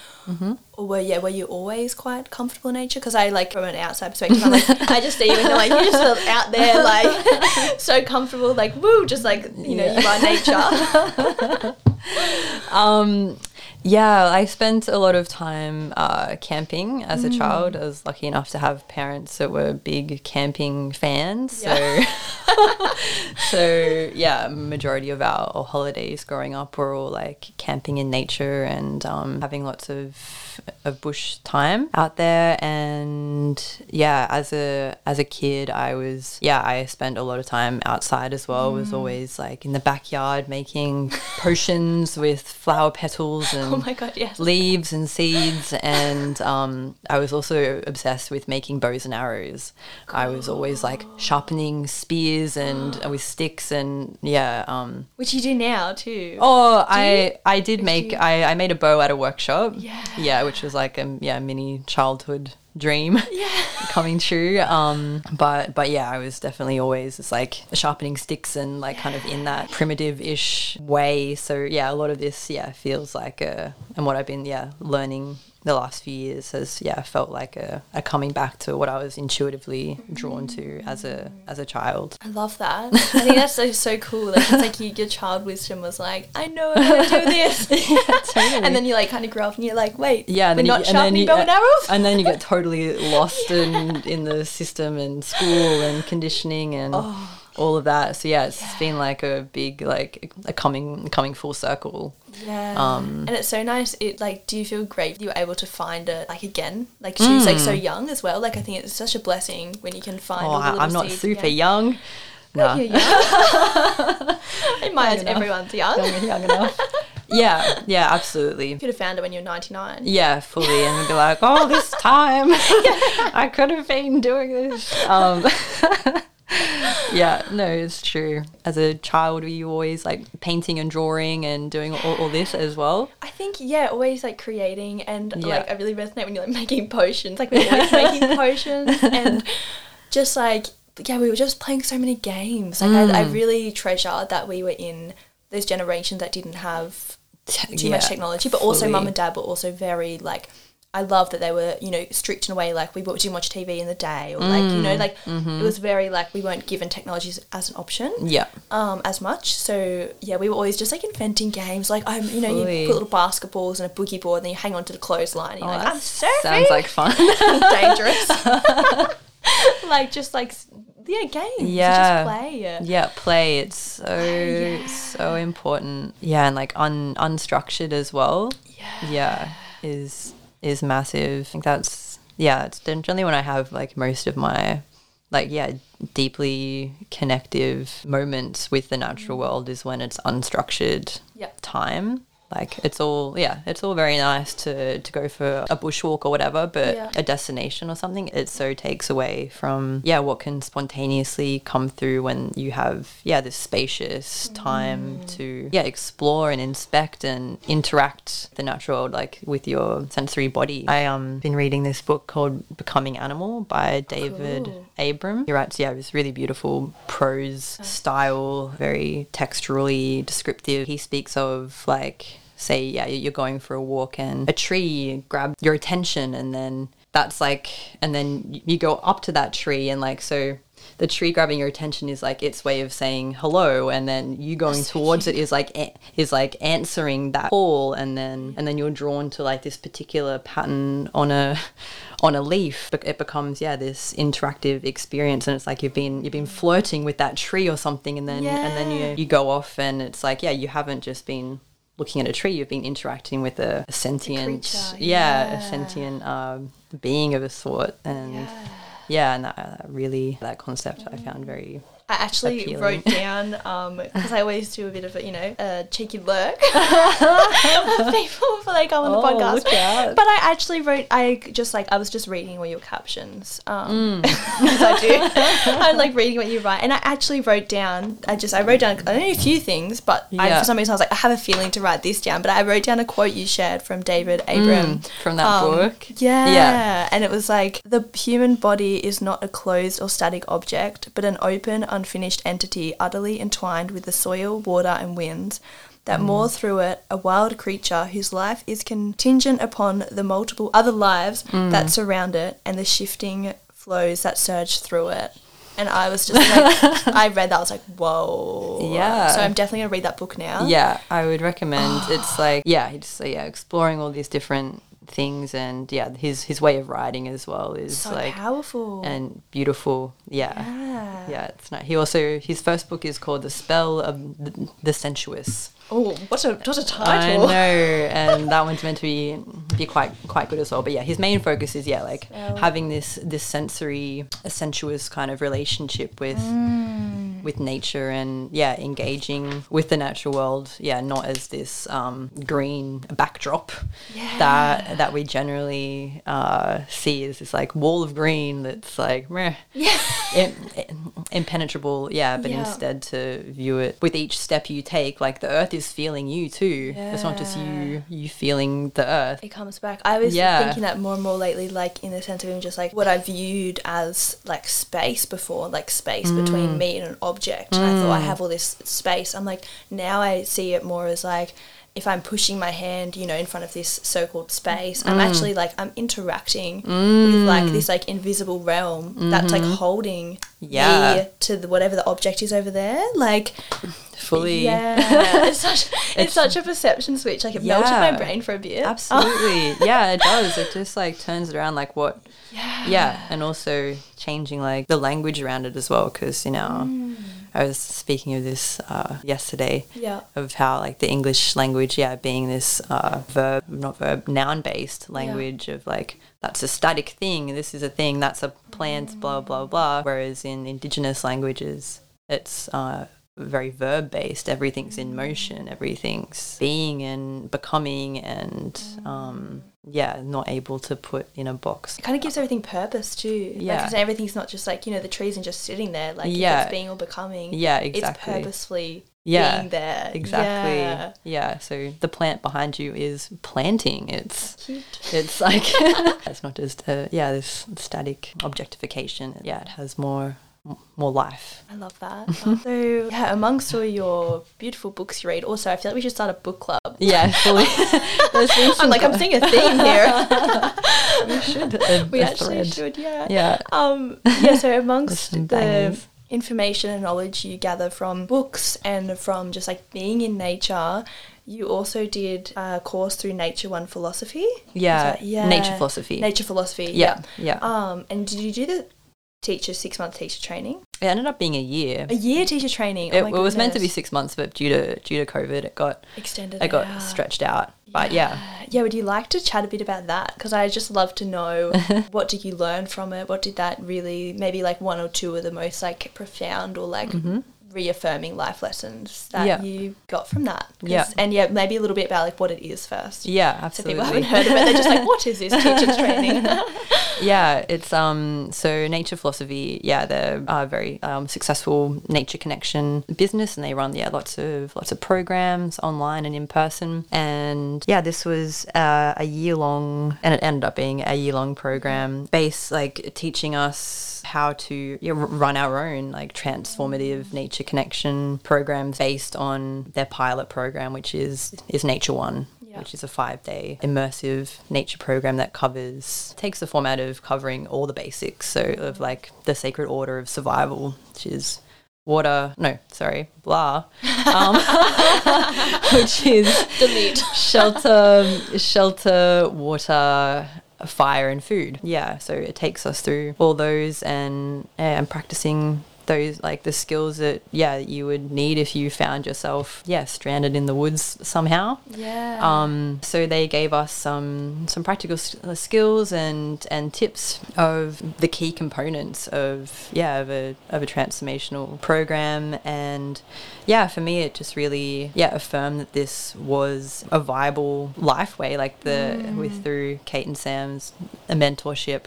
[SPEAKER 1] Or were, yeah, were you always quite comfortable in nature? Because I like from an outside perspective, I'm like, I just see you and like, you just out there like so comfortable, like, woo, just like, you know, you are nature.
[SPEAKER 2] um, yeah, I spent a lot of time uh, camping as a
[SPEAKER 1] Mm.
[SPEAKER 2] child. I was lucky enough to have parents that were big camping fans. So, so yeah, majority of our holidays growing up were all like camping in nature and um, having lots of of bush time out there. And yeah, as a as a kid, I was yeah, I spent a lot of time outside as well.
[SPEAKER 1] Mm.
[SPEAKER 2] Was always like in the backyard making potions with flower petals and
[SPEAKER 1] oh my God, yes.
[SPEAKER 2] leaves and seeds and um, i was also obsessed with making bows and arrows i was always like sharpening spears and uh, with sticks and yeah um,
[SPEAKER 1] Which you do now too.
[SPEAKER 2] oh i i did make
[SPEAKER 1] you-
[SPEAKER 2] I, I made a bow at a workshop
[SPEAKER 1] Yeah.
[SPEAKER 2] yeah which was like a yeah mini childhood dream
[SPEAKER 1] Yeah.
[SPEAKER 2] coming true um but but yeah i was definitely always just like sharpening sticks and like kind of in that primitive-ish way so yeah a lot of this yeah feels like a and what i've been yeah learning the last few years has yeah felt like a, a coming back to what i was intuitively drawn to as a as a child
[SPEAKER 1] I love that. I think that's so, so cool. Like it's like you, your child wisdom was like, I know I'm gonna do this, and then you like kind of grow up and you're like, wait,
[SPEAKER 2] yeah, and
[SPEAKER 1] we're not
[SPEAKER 2] you,
[SPEAKER 1] sharpening bow and uh, arrows.
[SPEAKER 2] and then you get totally lost in in the system and school and conditioning and
[SPEAKER 1] Oh.
[SPEAKER 2] All of that. So yeah, it's been like a big like a coming coming full circle.
[SPEAKER 1] yeah,
[SPEAKER 2] um,
[SPEAKER 1] and it's so nice. It like, do you feel great you were able to find it like again? Like she was like so young as well. Like I think it's such a blessing when you can find.
[SPEAKER 2] Mm. Oh,
[SPEAKER 1] all the
[SPEAKER 2] I, I'm not super
[SPEAKER 1] again.
[SPEAKER 2] young. No,
[SPEAKER 1] You're young. In my eyes, everyone's young.
[SPEAKER 2] young, young enough. yeah, yeah, absolutely.
[SPEAKER 1] You could have found it when you're 99.
[SPEAKER 2] Yeah, fully, and be like, oh, this time I could have been doing this. Um, yeah, no, it's true. As a child, were you always like painting and drawing and doing all, all this as well?
[SPEAKER 1] I think yeah, always like creating and
[SPEAKER 2] Yeah.
[SPEAKER 1] like I really resonate when you're like making potions. Like we're always making potions and just like yeah, we were just playing so many games. Like I, I
[SPEAKER 2] Mm.
[SPEAKER 1] really treasure that we were in those generations that didn't have too
[SPEAKER 2] Yeah,
[SPEAKER 1] much technology, but also mum and dad were also very like. I love that they were, you know, strict in a way like we didn't watch TV in the day, or like
[SPEAKER 2] Mm,
[SPEAKER 1] you know, like
[SPEAKER 2] mm-hmm.
[SPEAKER 1] it was very like we weren't given technologies as an option
[SPEAKER 2] Yeah,
[SPEAKER 1] um, as much. So yeah, we were always just like inventing games. Like I'm, you know,
[SPEAKER 2] Fully.
[SPEAKER 1] you put little basketballs and a boogie board, and then you hang on to the clothesline. And you're
[SPEAKER 2] Oh,
[SPEAKER 1] like,
[SPEAKER 2] that
[SPEAKER 1] I'm surfing.
[SPEAKER 2] sounds like fun.
[SPEAKER 1] dangerous. like just like yeah, games.
[SPEAKER 2] Yeah.
[SPEAKER 1] just play.
[SPEAKER 2] yeah, play. It's so
[SPEAKER 1] yeah.
[SPEAKER 2] so important. Yeah, and like un unstructured as well.
[SPEAKER 1] Yeah.
[SPEAKER 2] yeah is is massive. I think that's yeah, it's generally when I have like most of my like yeah, deeply connective moments with the natural mm. world is when it's unstructured
[SPEAKER 1] Yep.
[SPEAKER 2] time. Like it's all yeah, it's all very nice to to go for a bushwalk or whatever, but
[SPEAKER 1] Yeah.
[SPEAKER 2] a destination or something, it so takes away from yeah what can spontaneously come through when you have yeah this spacious time
[SPEAKER 1] Mm.
[SPEAKER 2] to yeah explore and inspect and interact the natural world like with your sensory body. I um been reading this book called Becoming Animal by David
[SPEAKER 1] Cool.
[SPEAKER 2] Abram. He writes yeah this really beautiful prose style, very texturally descriptive. He speaks of like say yeah you're going for a walk and a tree grabs your attention and then that's like and then you go up to that tree and like so the tree grabbing your attention is like its way of saying hello and then you going towards it is like a- is like answering that call and then and then you're drawn to like this particular pattern on a on a leaf. But it becomes yeah this interactive experience and it's like you've been you've been flirting with that tree or something and then and then you you go off and it's like yeah you haven't just been looking at a tree you've been interacting with a, a sentient
[SPEAKER 1] creature,
[SPEAKER 2] yeah,
[SPEAKER 1] yeah.
[SPEAKER 2] a sentient um, being of a sort and yeah, and that, that really that concept i found very
[SPEAKER 1] I actually
[SPEAKER 2] appealing.
[SPEAKER 1] wrote down because I always do a bit of a you know a cheeky lurk people before they come on the
[SPEAKER 2] Oh,
[SPEAKER 1] podcast.
[SPEAKER 2] look out.
[SPEAKER 1] But I actually wrote. I just like I was just reading all your captions. Um,
[SPEAKER 2] Mm.
[SPEAKER 1] as I do. I'm like reading what you write, and I actually wrote down. I just I wrote down only a few things, but I, for some reason I was like I have a feeling to write this down. But I wrote down a quote you shared from David Abram
[SPEAKER 2] Mm, from that
[SPEAKER 1] um,
[SPEAKER 2] book
[SPEAKER 1] Yeah.
[SPEAKER 2] Yeah.
[SPEAKER 1] And it was like the human body is not a closed or static object, but an open, unfinished entity utterly entwined with the soil, water, and winds. That
[SPEAKER 2] Mm.
[SPEAKER 1] moor through it, a wild creature whose life is contingent upon the multiple other lives
[SPEAKER 2] Mm.
[SPEAKER 1] that surround it and the shifting flows that surge through it. And I was just like, I read that, I was like, whoa.
[SPEAKER 2] Yeah.
[SPEAKER 1] So I'm definitely going to read that book now.
[SPEAKER 2] yeah i would recommend it's like yeah it's yeah exploring all these different things and yeah his his way of writing as well is
[SPEAKER 1] So
[SPEAKER 2] like
[SPEAKER 1] powerful.
[SPEAKER 2] and beautiful yeah
[SPEAKER 1] yeah.
[SPEAKER 2] yeah it's not he also his first book is called the spell of the, the sensuous
[SPEAKER 1] Oh, what a, what a title.
[SPEAKER 2] I know, and that one's meant to be be quite quite good as well. But yeah, his main focus is yeah, like
[SPEAKER 1] Spell.
[SPEAKER 2] having this this sensory, a sensuous kind of relationship with
[SPEAKER 1] Mm.
[SPEAKER 2] With nature, and yeah, engaging with the natural world. Yeah, not as this um, green backdrop that that we generally uh, see as this like wall of green that's like meh,
[SPEAKER 1] Yeah.
[SPEAKER 2] im- im- impenetrable. Yeah, but
[SPEAKER 1] Yeah.
[SPEAKER 2] instead to view it with each step you take, like the earth is feeling you too. It's not just you you feeling the earth.
[SPEAKER 1] It comes back. I was
[SPEAKER 2] Yeah.
[SPEAKER 1] thinking that more and more lately, like in the sense of even just like what I viewed as like space before, like space
[SPEAKER 2] Mm.
[SPEAKER 1] between me and an object. And I thought I mm. have all this space. I'm like, now I see it more as like, if I'm pushing my hand, you know, in front of this so-called space, I'm
[SPEAKER 2] Mm.
[SPEAKER 1] actually like I'm interacting with like this like invisible realm that's like holding
[SPEAKER 2] Mm-hmm. Yeah.
[SPEAKER 1] me to the, whatever the object is over there. Like,
[SPEAKER 2] Fully.
[SPEAKER 1] yeah, it's such it's, such a perception switch. Like it melted my brain for a bit.
[SPEAKER 2] Absolutely. yeah, it does. It just like turns it around like what
[SPEAKER 1] Yeah.
[SPEAKER 2] yeah, and also changing like the language around it as well because you know
[SPEAKER 1] Mm.
[SPEAKER 2] I was speaking of this uh, yesterday
[SPEAKER 1] Yeah.
[SPEAKER 2] of how like the English language, yeah, being this uh, verb, not verb, noun based language of like that's a static thing, this is a thing, that's a plant, blah blah blah. Whereas in indigenous languages, it's uh, very verb based. Everything's in motion. Everything's being and becoming, and um, yeah, not able to put in a box.
[SPEAKER 1] It kind of gives everything purpose too.
[SPEAKER 2] Yeah.
[SPEAKER 1] Like, everything's not just like, you know, the trees and just sitting there. Like,
[SPEAKER 2] Yeah.
[SPEAKER 1] it's being or becoming.
[SPEAKER 2] Yeah, exactly.
[SPEAKER 1] It's purposefully
[SPEAKER 2] Yeah,
[SPEAKER 1] being there.
[SPEAKER 2] Exactly.
[SPEAKER 1] Yeah.
[SPEAKER 2] Yeah. So the plant behind you is planting. It's
[SPEAKER 1] Cute.
[SPEAKER 2] it's like it's not just a, yeah this static objectification. Yeah, it has more more life.
[SPEAKER 1] I love that. So, yeah, amongst all your beautiful books you read, also, I feel like we should start a book club.
[SPEAKER 2] Yeah, fully.
[SPEAKER 1] I'm like, I'm seeing a theme here.
[SPEAKER 2] we should. a-
[SPEAKER 1] we
[SPEAKER 2] a
[SPEAKER 1] actually
[SPEAKER 2] thread.
[SPEAKER 1] should, yeah.
[SPEAKER 2] Yeah.
[SPEAKER 1] Um, yeah, so amongst the information and knowledge you gather from books and from just like being in nature, you also did a course through Nature One Philosophy.
[SPEAKER 2] Yeah,
[SPEAKER 1] that- yeah.
[SPEAKER 2] nature philosophy.
[SPEAKER 1] Nature Philosophy.
[SPEAKER 2] Yeah, yeah.
[SPEAKER 1] Um, and did you do the teacher six month teacher training?
[SPEAKER 2] It ended up being a year.
[SPEAKER 1] A year teacher training.
[SPEAKER 2] It,
[SPEAKER 1] oh my
[SPEAKER 2] it was meant to be six months, but due to due to COVID, it got
[SPEAKER 1] extended.
[SPEAKER 2] it got
[SPEAKER 1] out.
[SPEAKER 2] stretched out. But yeah,
[SPEAKER 1] Yeah, would you like to chat a bit about that? Because I just love to know what did you learn from it? What did that really, maybe like one or two of the most like profound or like
[SPEAKER 2] Mm-hmm.
[SPEAKER 1] Reaffirming life lessons that
[SPEAKER 2] Yeah.
[SPEAKER 1] you got from that.
[SPEAKER 2] Yeah.
[SPEAKER 1] And yeah, maybe a little bit about like what it is first.
[SPEAKER 2] Yeah, absolutely.
[SPEAKER 1] So people haven't heard of it. They're just like, what is this teacher's training?
[SPEAKER 2] yeah, it's um so nature philosophy. Yeah, they're a very um, successful nature connection business, and they run yeah lots of lots of programs online and in person. And yeah, this was uh, a year long, and it ended up being a year long program based like teaching us how to yeah, r- run our own like transformative nature connection programs based on their pilot program, which is is Nature One
[SPEAKER 1] Yeah.
[SPEAKER 2] which is a five day immersive nature program that covers, takes the format of covering all the basics. So, of like the sacred order of survival, which is water, no, sorry, blah, um, which is
[SPEAKER 1] Delete.
[SPEAKER 2] shelter, shelter, water, fire, and food. Yeah, so it takes us through all those and and practicing those like the skills that yeah you would need if you found yourself yeah stranded in the woods somehow.
[SPEAKER 1] Yeah.
[SPEAKER 2] Um, so they gave us some some practical uh, skills and and tips of the key components of yeah of a of a transformational program and yeah for me it just really yeah affirmed that this was a viable life way like the with through Kate and Sam's mentorship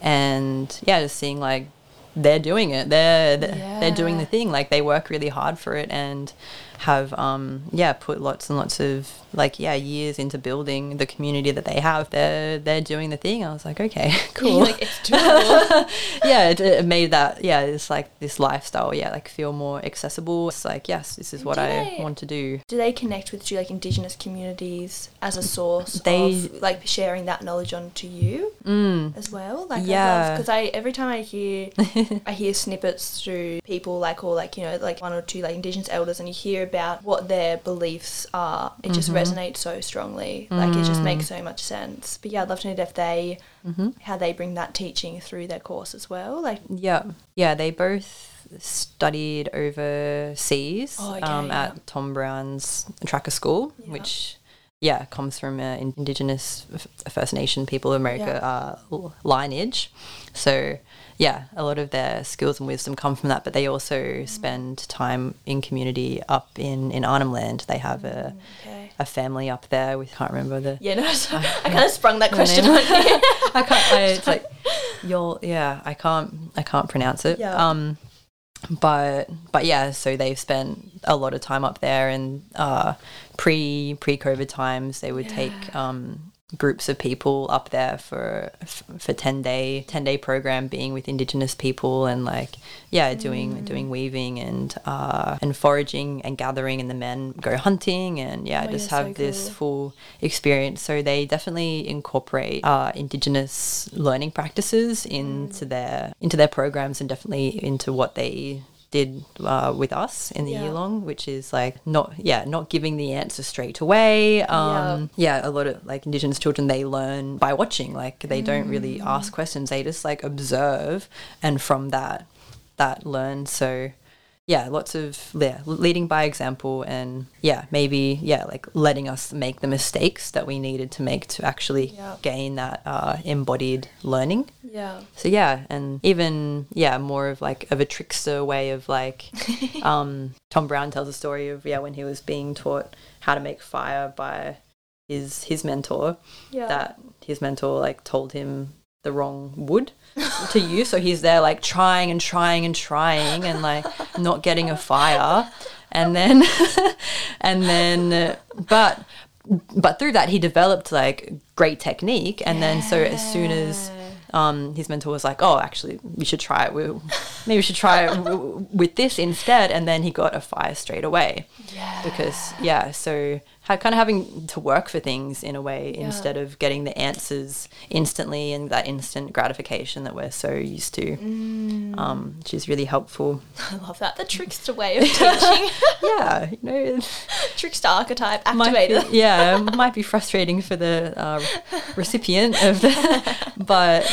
[SPEAKER 2] and yeah just seeing like they're doing it. They're they're, they're doing the thing. Like they work really hard for it and have um yeah put lots and lots of like yeah years into building the community that they have they're they're doing the thing i was like okay cool
[SPEAKER 1] like it's doable.
[SPEAKER 2] yeah it, it made that yeah it's like this lifestyle yeah like feel more accessible it's like yes this is what i
[SPEAKER 1] Did I-
[SPEAKER 2] want to do
[SPEAKER 1] Do they connect with you, like Indigenous communities as a source
[SPEAKER 2] They-
[SPEAKER 1] of like sharing that knowledge onto you
[SPEAKER 2] mm.
[SPEAKER 1] as well? Like
[SPEAKER 2] Yeah.
[SPEAKER 1] because I every time I hear I hear snippets through people like or like you know like one or two like Indigenous elders and you hear about what their beliefs are, it just
[SPEAKER 2] Mm-hmm.
[SPEAKER 1] resonates so strongly. Like it just
[SPEAKER 2] Mm.
[SPEAKER 1] makes so much sense. But yeah, I'd love to know if they
[SPEAKER 2] Mm-hmm.
[SPEAKER 1] how they bring that teaching through their course as well. Like
[SPEAKER 2] Yeah, yeah, they both studied overseas
[SPEAKER 1] Oh, okay,
[SPEAKER 2] um,
[SPEAKER 1] yeah.
[SPEAKER 2] at Tom Brown's Tracker School,
[SPEAKER 1] Yeah.
[SPEAKER 2] which yeah comes from uh, Indigenous First Nation people of America uh, lineage. So yeah, a lot of their skills and wisdom come from that, but they also
[SPEAKER 1] Mm.
[SPEAKER 2] spend time in community up in in Arnhem Land. They have a
[SPEAKER 1] okay.
[SPEAKER 2] a family up there. We can't remember the
[SPEAKER 1] Yeah, no, so I kind of sprung that question on you.
[SPEAKER 2] I can't. I, it's like you'll. Yeah, I can't. I can't pronounce it.
[SPEAKER 1] Yeah.
[SPEAKER 2] Um, but but yeah, so they've spent a lot of time up there, and uh, pre pre COVID times, they would take um groups of people up there for for ten day ten day program, being with Indigenous people, and like yeah, doing
[SPEAKER 1] Mm.
[SPEAKER 2] doing weaving and uh and foraging and gathering, and the men go hunting, and yeah,
[SPEAKER 1] Oh,
[SPEAKER 2] just
[SPEAKER 1] yeah, so
[SPEAKER 2] have this
[SPEAKER 1] cool.
[SPEAKER 2] full experience. So they definitely incorporate uh, indigenous learning practices into
[SPEAKER 1] Mm.
[SPEAKER 2] their into their programs and definitely into what they did uh, with us in the
[SPEAKER 1] Yeah.
[SPEAKER 2] year long, which is like not yeah not giving the answer straight away. Um, yeah. a lot of like indigenous children they learn by watching. Like they don't really
[SPEAKER 1] Mm.
[SPEAKER 2] ask questions; they just like observe, and from that that learn. So yeah, lots of yeah, leading by example and yeah, maybe yeah, like letting us make the mistakes that we needed to make to actually
[SPEAKER 1] Yeah.
[SPEAKER 2] gain that uh, embodied learning.
[SPEAKER 1] Yeah.
[SPEAKER 2] So yeah, and even yeah, more of like of a trickster way of like um, Tom Brown tells a story of yeah when he was being taught how to make fire by his his mentor
[SPEAKER 1] Yeah.
[SPEAKER 2] that his mentor like told him the wrong wood to use so he's there like trying and trying and trying and like not getting a fire and then and then uh, but but through that he developed like great technique and then so as soon as um, his mentor was like, "Oh, actually, we should try it. We, maybe we should try it w- with this instead." And then he got a fire straight away
[SPEAKER 1] Yeah.
[SPEAKER 2] because yeah so kind of having to work for things in a way
[SPEAKER 1] Yeah.
[SPEAKER 2] instead of getting the answers instantly and that instant gratification that we're so used to
[SPEAKER 1] Mm.
[SPEAKER 2] um, which is really helpful
[SPEAKER 1] I love that. The trickster way of teaching.
[SPEAKER 2] yeah you know
[SPEAKER 1] trickster archetype
[SPEAKER 2] might
[SPEAKER 1] activated.
[SPEAKER 2] be, yeah might be frustrating for the uh, recipient of the but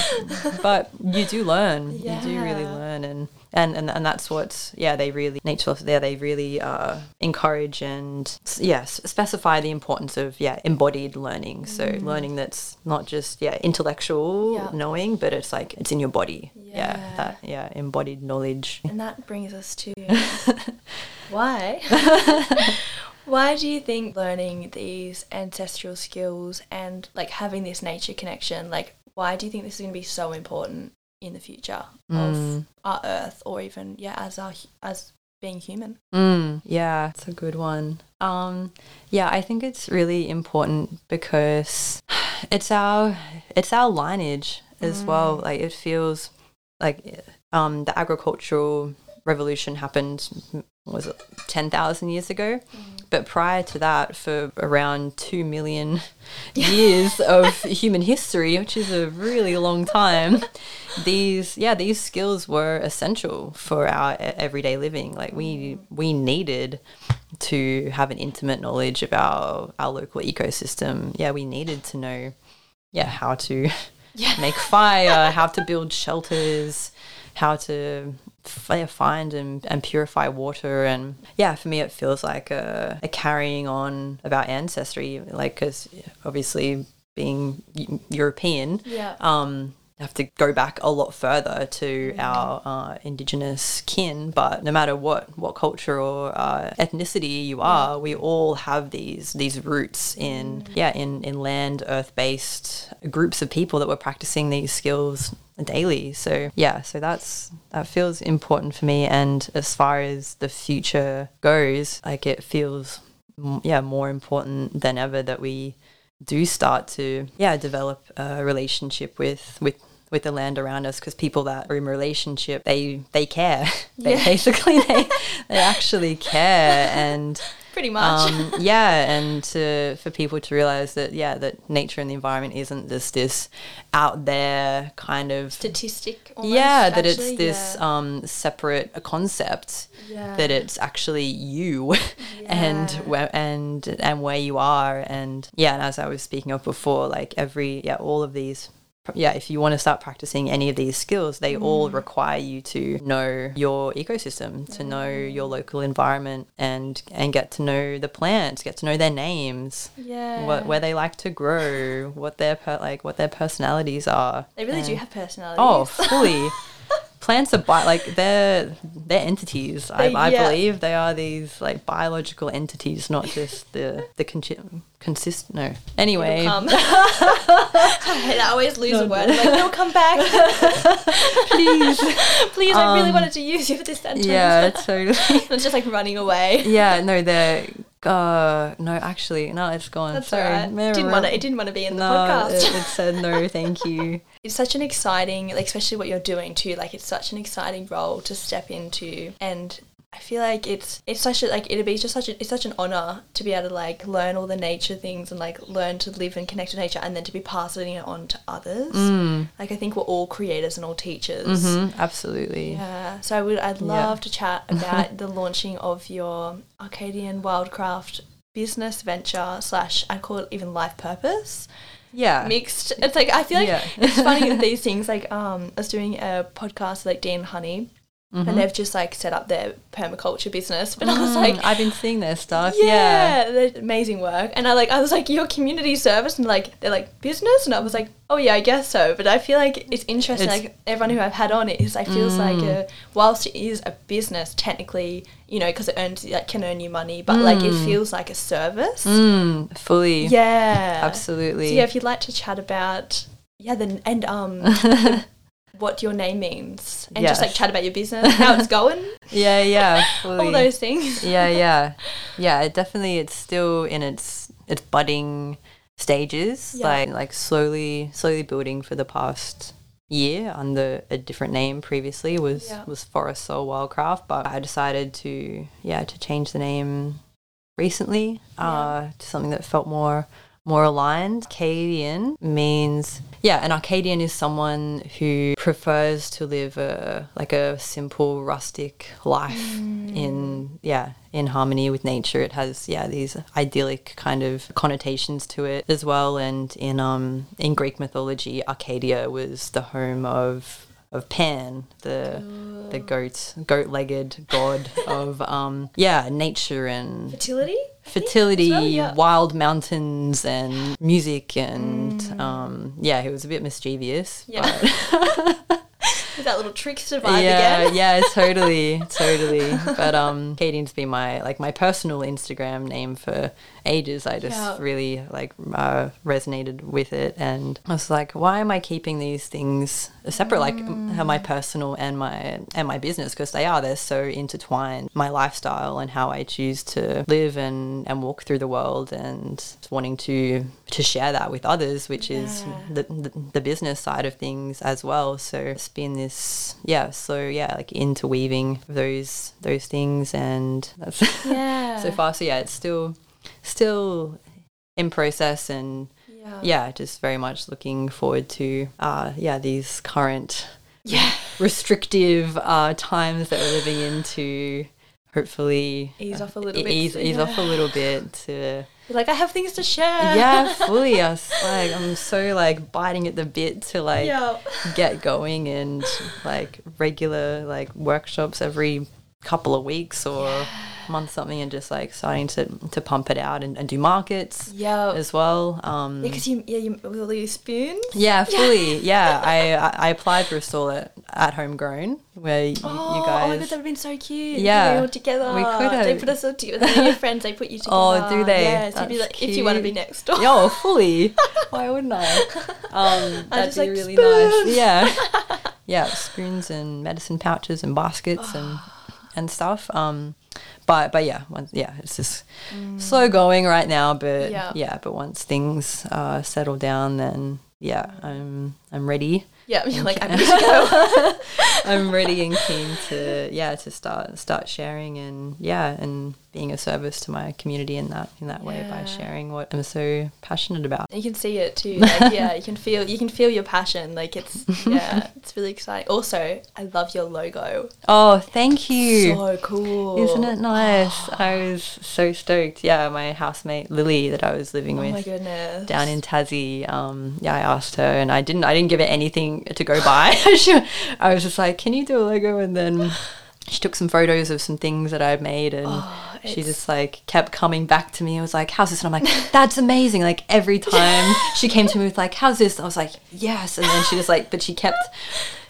[SPEAKER 2] but you do learn you do really learn and and, and and that's what yeah they really nature there they really uh, encourage and yes specify the importance of yeah embodied learning so learning that's not just yeah intellectual
[SPEAKER 1] Yeah.
[SPEAKER 2] knowing but it's like it's in your body yeah,
[SPEAKER 1] Yeah.
[SPEAKER 2] that yeah embodied knowledge
[SPEAKER 1] And that brings us to why? why do you think learning these ancestral skills and like having this nature connection, like why do you think this is going to be so important in the future of
[SPEAKER 2] Mm.
[SPEAKER 1] our earth or even yeah as our as being human?
[SPEAKER 2] Mm, yeah, it's a good one. Um, yeah, I think it's really important because it's our it's our lineage as well. Like it feels like um, the agricultural revolution happened was it ten thousand years ago, mm. but prior to that, for around two million years of human history, which is a really long time, these yeah these skills were essential for our everyday living. Like we mm. we needed to have an intimate knowledge of our our local ecosystem. Yeah, we needed to know yeah how to
[SPEAKER 1] Yeah.
[SPEAKER 2] make fire, how to build shelters, how to find and, and purify water. And yeah, for me, it feels like a, a carrying on of our ancestry. Like, because obviously, being European,
[SPEAKER 1] Yeah.
[SPEAKER 2] um, have to go back a lot further to our uh, indigenous kin. But no matter what what culture or uh, ethnicity you are, we all have these these roots in yeah in in land earth based groups of people that were practicing these skills daily. So yeah, so that's that feels important for me. And as far as the future goes, like it feels m- yeah more important than ever that we do start to yeah develop a relationship with with with the land around us because people that are in a relationship they they care they
[SPEAKER 1] Yeah.
[SPEAKER 2] basically they, they actually care and
[SPEAKER 1] Pretty much.
[SPEAKER 2] um, yeah and to for people to realize that yeah that nature and the environment isn't just this out there kind of
[SPEAKER 1] Statistic. Almost,
[SPEAKER 2] yeah that
[SPEAKER 1] actually,
[SPEAKER 2] it's this
[SPEAKER 1] yeah.
[SPEAKER 2] um separate concept
[SPEAKER 1] Yeah.
[SPEAKER 2] that it's actually you and where and and where you are and yeah and as i was speaking of before like every yeah all of these yeah if you want to start practicing any of these skills they all
[SPEAKER 1] Mm.
[SPEAKER 2] require you to know your ecosystem to know your local environment and and get to know the plants get to know their names
[SPEAKER 1] yeah.
[SPEAKER 2] what where they like to grow what their per, like what their personalities are
[SPEAKER 1] they really do have personalities.
[SPEAKER 2] Oh, fully. Plants are bi- like they're they're entities. I, I
[SPEAKER 1] yeah.
[SPEAKER 2] believe they are these like biological entities, not just the the con- consist. No. Anyway.
[SPEAKER 1] I always lose a word. I'm like, no, come back.
[SPEAKER 2] please.
[SPEAKER 1] Please, I really
[SPEAKER 2] Um,
[SPEAKER 1] wanted to use you for this sentence.
[SPEAKER 2] yeah, totally.
[SPEAKER 1] it's just like running away.
[SPEAKER 2] Yeah, no, they're. Uh, no, actually, no, it's gone.
[SPEAKER 1] That's
[SPEAKER 2] Sorry. Mary-
[SPEAKER 1] Didn't want to. It didn't want to be in the
[SPEAKER 2] no,
[SPEAKER 1] podcast.
[SPEAKER 2] It, it said no, thank you.
[SPEAKER 1] it's such an exciting, like especially what you're doing too. Like it's such an exciting role to step into, and I feel like it's it's such a like it'd be just such a it's such an honor to be able to like learn all the nature things and like learn to live and connect to nature, and then to be passing it on to others. Like I think we're all creators and all teachers.
[SPEAKER 2] Mm, absolutely.
[SPEAKER 1] Yeah, so I would I'd love to chat about the launching of your Arcadian Wildcraft business venture slash I'd call it even life purpose
[SPEAKER 2] Yeah.
[SPEAKER 1] mixed. It's like I feel like
[SPEAKER 2] Yeah.
[SPEAKER 1] it's funny that these things like um I was doing a podcast with like Dan Honey
[SPEAKER 2] Mhm.
[SPEAKER 1] and they've just like set up their permaculture business, but I was
[SPEAKER 2] Mm,
[SPEAKER 1] like.
[SPEAKER 2] I've been seeing their stuff. Yeah.
[SPEAKER 1] Yeah, amazing work, and I like. I was like, your community service, and like they're like business, and I was like, oh yeah, I guess so. But I feel like it's interesting.
[SPEAKER 2] It's-
[SPEAKER 1] like everyone who I've had on it is, like feels like
[SPEAKER 2] Mm.
[SPEAKER 1] a whilst it is a business technically, you know, because it earns like can earn you money, but like it feels like a service.
[SPEAKER 2] Mm, fully.
[SPEAKER 1] Yeah,
[SPEAKER 2] Absolutely.
[SPEAKER 1] So yeah, if you'd like to chat about yeah, then and um. the- what your name means and just like chat about your business how it's going
[SPEAKER 2] yeah, yeah.
[SPEAKER 1] All those things
[SPEAKER 2] yeah, yeah, yeah. It definitely, it's still in its its budding stages,
[SPEAKER 1] Yeah.
[SPEAKER 2] like like slowly, slowly building for the past year under a different name. Previously was
[SPEAKER 1] Yeah.
[SPEAKER 2] was Forest Soul Wildcraft, but I decided to yeah to change the name recently uh, to something that felt more more aligned. Arcadian means yeah, an Arcadian is someone who prefers to live a like a simple rustic life in yeah in harmony with nature. It has yeah these idyllic kind of connotations to it as well. And in um in Greek mythology, Arcadia was the home of of Pan, the the goat goat legged god of um yeah nature and
[SPEAKER 1] Fertility?
[SPEAKER 2] fertility,
[SPEAKER 1] well, yeah.
[SPEAKER 2] wild mountains, and music, and um, yeah, he was a bit mischievous.
[SPEAKER 1] Yeah. that little trickster vibe
[SPEAKER 2] yeah,
[SPEAKER 1] again.
[SPEAKER 2] yeah, totally, totally. But um, Katie's been my like my personal Instagram name for ages. I just
[SPEAKER 1] Yeah.
[SPEAKER 2] really like uh, resonated with it, and I was like, why am I keeping these things separate? Like
[SPEAKER 1] Mm.
[SPEAKER 2] my personal and my and my business because they are they're so intertwined. My lifestyle and how I choose to live and and walk through the world, and wanting to to share that with others, which is the, the, the business side of things as well. So it's been this, yeah. So yeah, like interweaving those those things, and that's
[SPEAKER 1] Yeah.
[SPEAKER 2] so far. So yeah, it's still still in process, and
[SPEAKER 1] Yeah.
[SPEAKER 2] yeah, just very much looking forward to uh yeah these current
[SPEAKER 1] Yeah.
[SPEAKER 2] restrictive uh times that we're living into. Hopefully,
[SPEAKER 1] Ease off a little bit.
[SPEAKER 2] Ease, ease off a little bit to
[SPEAKER 1] You're like, I have things to share.
[SPEAKER 2] yeah, fully. Like, I'm so like biting at the bit to like
[SPEAKER 1] Yeah.
[SPEAKER 2] get going and like regular like workshops every couple of weeks or month something and just like starting to to pump it out and, and do markets
[SPEAKER 1] Yeah.
[SPEAKER 2] as well. Um,
[SPEAKER 1] Yeah, because you, yeah, you, with all these spoons.
[SPEAKER 2] yeah, fully. Yeah, I I I applied for a stall at, at Homegrown where y-
[SPEAKER 1] Oh,
[SPEAKER 2] you guys
[SPEAKER 1] oh my god, that would have been so cute.
[SPEAKER 2] Yeah.
[SPEAKER 1] All together.
[SPEAKER 2] We could have They
[SPEAKER 1] put us all together. They're your friends, they put you together.
[SPEAKER 2] Oh, do they?
[SPEAKER 1] Yeah, so be like, if you want to be next door.
[SPEAKER 2] Yo, fully. Why wouldn't I? Um, that'd be
[SPEAKER 1] like,
[SPEAKER 2] really nice. Yeah, yeah, spoons and medicine pouches and baskets and and stuff. Um, but but yeah, once yeah, it's just slow going right now. But
[SPEAKER 1] Mm. Yeah.
[SPEAKER 2] yeah, but once things uh, settle down, then yeah, I'm I'm ready.
[SPEAKER 1] Yeah, you're like, I'm good to go.
[SPEAKER 2] I'm really and keen to yeah to start start sharing and yeah and being a service to my community in that in that way by sharing what I'm so passionate about.
[SPEAKER 1] You can see it too. Like, yeah, you can feel you can feel your passion. Like it's yeah, it's really exciting. Also, I love your logo.
[SPEAKER 2] Oh, thank you.
[SPEAKER 1] So cool.
[SPEAKER 2] Isn't it nice? I was so stoked. Yeah, my housemate Lily that I was living
[SPEAKER 1] Oh my
[SPEAKER 2] with
[SPEAKER 1] goodness.
[SPEAKER 2] down in Tassie. Um, yeah, I asked her, and I didn't. I didn't give her anything to go by. I was just like, "Can you do a logo? And then she took some photos of some things that I'd made, and
[SPEAKER 1] Oh,
[SPEAKER 2] she just like kept coming back to me. and was like, "How's this?" And I'm like, "That's amazing!" Like every time she came to me with like, "How's this?" I was like, "Yes," and then she just like, but she kept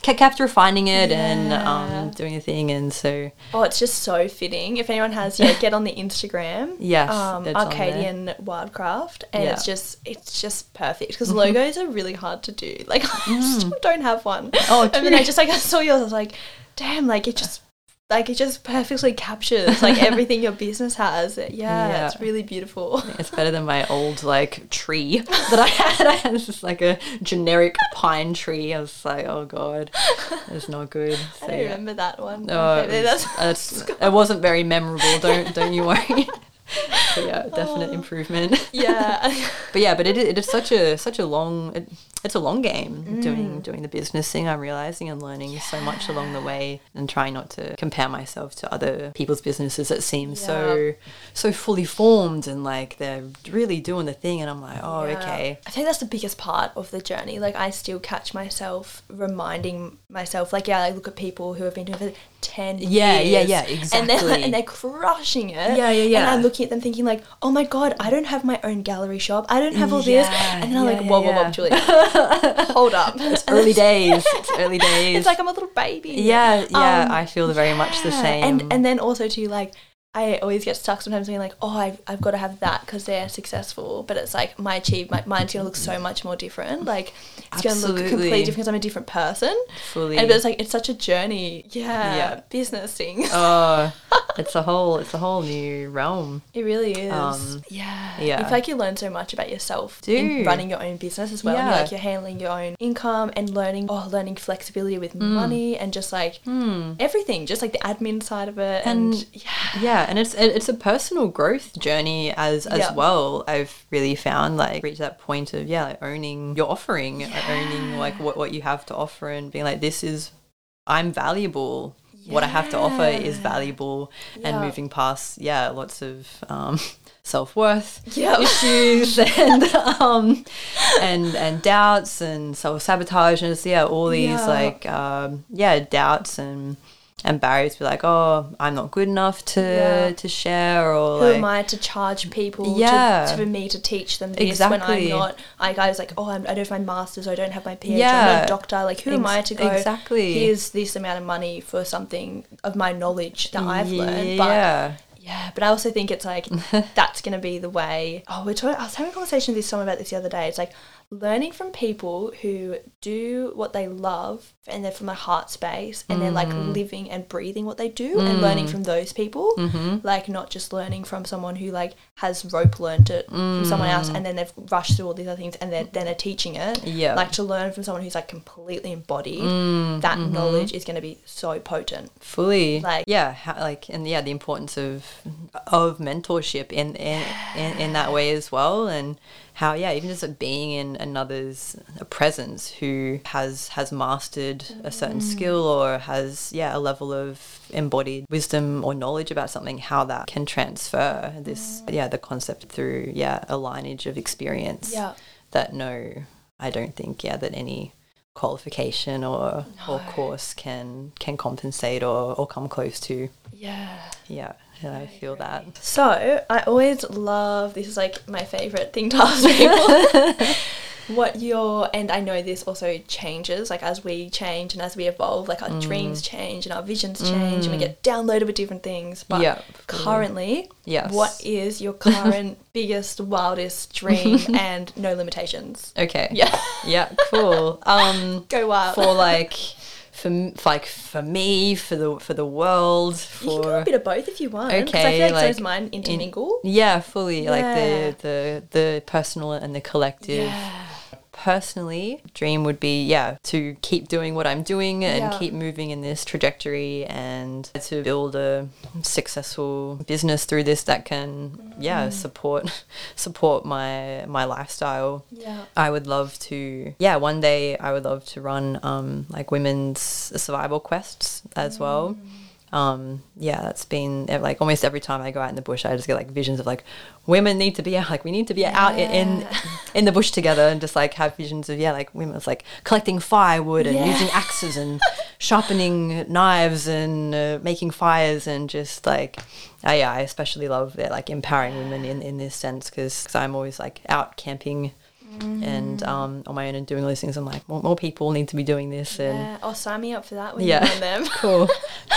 [SPEAKER 2] kept, kept refining it and um, doing a thing, and so
[SPEAKER 1] Oh, it's just so fitting. If anyone has, yeah, get on the Instagram.
[SPEAKER 2] Yes,
[SPEAKER 1] um,
[SPEAKER 2] it's on there.
[SPEAKER 1] Arcadian Wildcraft, and
[SPEAKER 2] Yeah.
[SPEAKER 1] it's just it's just perfect because logos are really hard to do. Like I still don't have one.
[SPEAKER 2] Mm. Oh,
[SPEAKER 1] and then I just like I saw yours. I was like, damn, like it just like it just perfectly captures like everything your business has. Yeah,
[SPEAKER 2] Yeah.
[SPEAKER 1] it's really beautiful.
[SPEAKER 2] It's better than my old like tree that I had. I had just like a generic pine tree. I was like, oh god, it's not good. So,
[SPEAKER 1] I don't
[SPEAKER 2] yeah.
[SPEAKER 1] remember that one.
[SPEAKER 2] Oh,
[SPEAKER 1] Okay,
[SPEAKER 2] it, was- it wasn't very memorable. Don't don't you worry. But yeah, definite
[SPEAKER 1] Oh.
[SPEAKER 2] improvement.
[SPEAKER 1] yeah.
[SPEAKER 2] But yeah, but it, it is such a such a long it, it's a long game
[SPEAKER 1] Mm.
[SPEAKER 2] doing doing the business thing. I'm realizing and learning so much along the way, and trying not to compare myself to other people's businesses that seem so so fully formed and like they're really doing the thing. And I'm like, oh,
[SPEAKER 1] Yeah.
[SPEAKER 2] okay,
[SPEAKER 1] I think that's the biggest part of the journey. Like I still catch myself reminding myself, like yeah, I look at people who have been doing it for ten
[SPEAKER 2] Yeah, yeah,
[SPEAKER 1] years,
[SPEAKER 2] yeah,
[SPEAKER 1] and they're
[SPEAKER 2] exactly.
[SPEAKER 1] and they're crushing it.
[SPEAKER 2] Yeah, yeah, yeah.
[SPEAKER 1] And I'm looking at them thinking like, oh my god, I don't have my own gallery shop. I don't have all this. And then I'm
[SPEAKER 2] yeah,
[SPEAKER 1] like,
[SPEAKER 2] yeah,
[SPEAKER 1] whoa, whoa, whoa,
[SPEAKER 2] yeah.
[SPEAKER 1] Julia, hold up. It's
[SPEAKER 2] early days. It's early days.
[SPEAKER 1] It's like I'm a little baby.
[SPEAKER 2] yeah, yeah.
[SPEAKER 1] Um,
[SPEAKER 2] I feel very much the same.
[SPEAKER 1] And and then also too like I always get stuck sometimes being like, oh, I've, I've got to have that because they're successful. But it's like my achieve, my, mine's going to look so much more different. Like it's going to look completely different because I'm a different person.
[SPEAKER 2] fully.
[SPEAKER 1] And it's like it's such a journey. Yeah,
[SPEAKER 2] Yeah.
[SPEAKER 1] business things.
[SPEAKER 2] oh, it's a whole it's a whole new realm.
[SPEAKER 1] It really is.
[SPEAKER 2] Um,
[SPEAKER 1] yeah.
[SPEAKER 2] yeah.
[SPEAKER 1] You feel like you learn so much about yourself in
[SPEAKER 2] Do.
[SPEAKER 1] running your own business as well. And
[SPEAKER 2] Yeah.
[SPEAKER 1] you're like you're handling your own income and learning oh learning flexibility with
[SPEAKER 2] Mm.
[SPEAKER 1] money and just like everything. Just like the admin side of it. And,
[SPEAKER 2] And-
[SPEAKER 1] yeah.
[SPEAKER 2] Yeah, and it's it's a personal growth journey as as
[SPEAKER 1] Yeah.
[SPEAKER 2] well. I've really found like reach that point of yeah, like owning your offering, owning like what what you have to offer, and being like this is I'm valuable what I have to offer is valuable and moving past yeah lots of um, self worth
[SPEAKER 1] Yeah.
[SPEAKER 2] issues and um, and and doubts and self sabotage and yeah all these
[SPEAKER 1] Yeah.
[SPEAKER 2] like um, yeah doubts and and barriers be like oh I'm not good enough to
[SPEAKER 1] Yeah.
[SPEAKER 2] to share or
[SPEAKER 1] Who
[SPEAKER 2] like
[SPEAKER 1] am I to charge people
[SPEAKER 2] Yeah.
[SPEAKER 1] to, for me to teach them this when I'm not? Like I was like, oh, I'm, I don't have my masters, or I don't have my PhD, I'm not a doctor. Like, who am I to go?
[SPEAKER 2] exactly.
[SPEAKER 1] Here's this amount of money for something of my knowledge that I've learned. But
[SPEAKER 2] yeah
[SPEAKER 1] Yeah, but I also think it's like that's gonna be the way. Oh, we're talking. I was having a conversation with someone about this the other day. It's like learning from people who do what they love and they're from a heart space and they're like
[SPEAKER 2] Mm.
[SPEAKER 1] living and breathing what they do and learning from those people.
[SPEAKER 2] Mm-hmm.
[SPEAKER 1] Like not just learning from someone who like has rope learned it from someone else and then they've rushed through all these other things and then then are teaching it.
[SPEAKER 2] Mm. Yeah.
[SPEAKER 1] Like to learn from someone who's like completely embodied.
[SPEAKER 2] Mm,
[SPEAKER 1] that
[SPEAKER 2] mm-hmm.
[SPEAKER 1] knowledge is going to be so potent.
[SPEAKER 2] fully
[SPEAKER 1] Like-
[SPEAKER 2] yeah ha- like and yeah the importance of of mentorship in in, in in that way as well and how yeah even just being in another's presence who has has mastered a certain mm. skill or has yeah a level of embodied wisdom or knowledge about something how that can transfer this yeah. the concept through yeah a lineage of experience
[SPEAKER 1] Yeah.
[SPEAKER 2] that no i don't think yeah that any qualification or or course can can compensate or, or come close to.
[SPEAKER 1] Yeah.
[SPEAKER 2] yeah and i feel that
[SPEAKER 1] So I always love this is like my favorite thing to ask people. what your and I know this also changes like as we change and as we evolve, like our
[SPEAKER 2] Mm.
[SPEAKER 1] dreams change and our visions change and we get downloaded with different things. But
[SPEAKER 2] Yeah, fully.
[SPEAKER 1] currently,
[SPEAKER 2] Yes.
[SPEAKER 1] what is your current biggest, wildest dream and no limitations?
[SPEAKER 2] okay
[SPEAKER 1] Yeah.
[SPEAKER 2] yeah cool um
[SPEAKER 1] Go wild.
[SPEAKER 2] for like for like for me for the for the world
[SPEAKER 1] you can go a bit of both if you want. 'cause I
[SPEAKER 2] Okay,
[SPEAKER 1] feel like,
[SPEAKER 2] like,
[SPEAKER 1] those mine intermingle.
[SPEAKER 2] yeah fully like the the the personal and the collective
[SPEAKER 1] yeah.
[SPEAKER 2] Personally dream would be yeah to keep doing what i'm doing and
[SPEAKER 1] Yeah.
[SPEAKER 2] keep moving in this trajectory and to build a successful business through this that can yeah support support my my lifestyle
[SPEAKER 1] Yeah.
[SPEAKER 2] I would love to, yeah, one day I would love to run um, like women's survival quests as well. Um, yeah, that's been like almost every time I go out in the bush, I just get like visions of like women need to be out, like we need to be out in, in the bush together and just like have visions of yeah, like women it's like collecting firewood and
[SPEAKER 1] Yeah.
[SPEAKER 2] using axes and sharpening knives and uh, making fires and just like uh, yeah, I especially love like empowering women in in this sense because I'm always like out camping and
[SPEAKER 1] Mm.
[SPEAKER 2] um, on my own and doing all these things. I'm like, more, more people need to be doing this, and
[SPEAKER 1] Yeah. Oh, sign me up for that when
[SPEAKER 2] Yeah.
[SPEAKER 1] you them.
[SPEAKER 2] cool,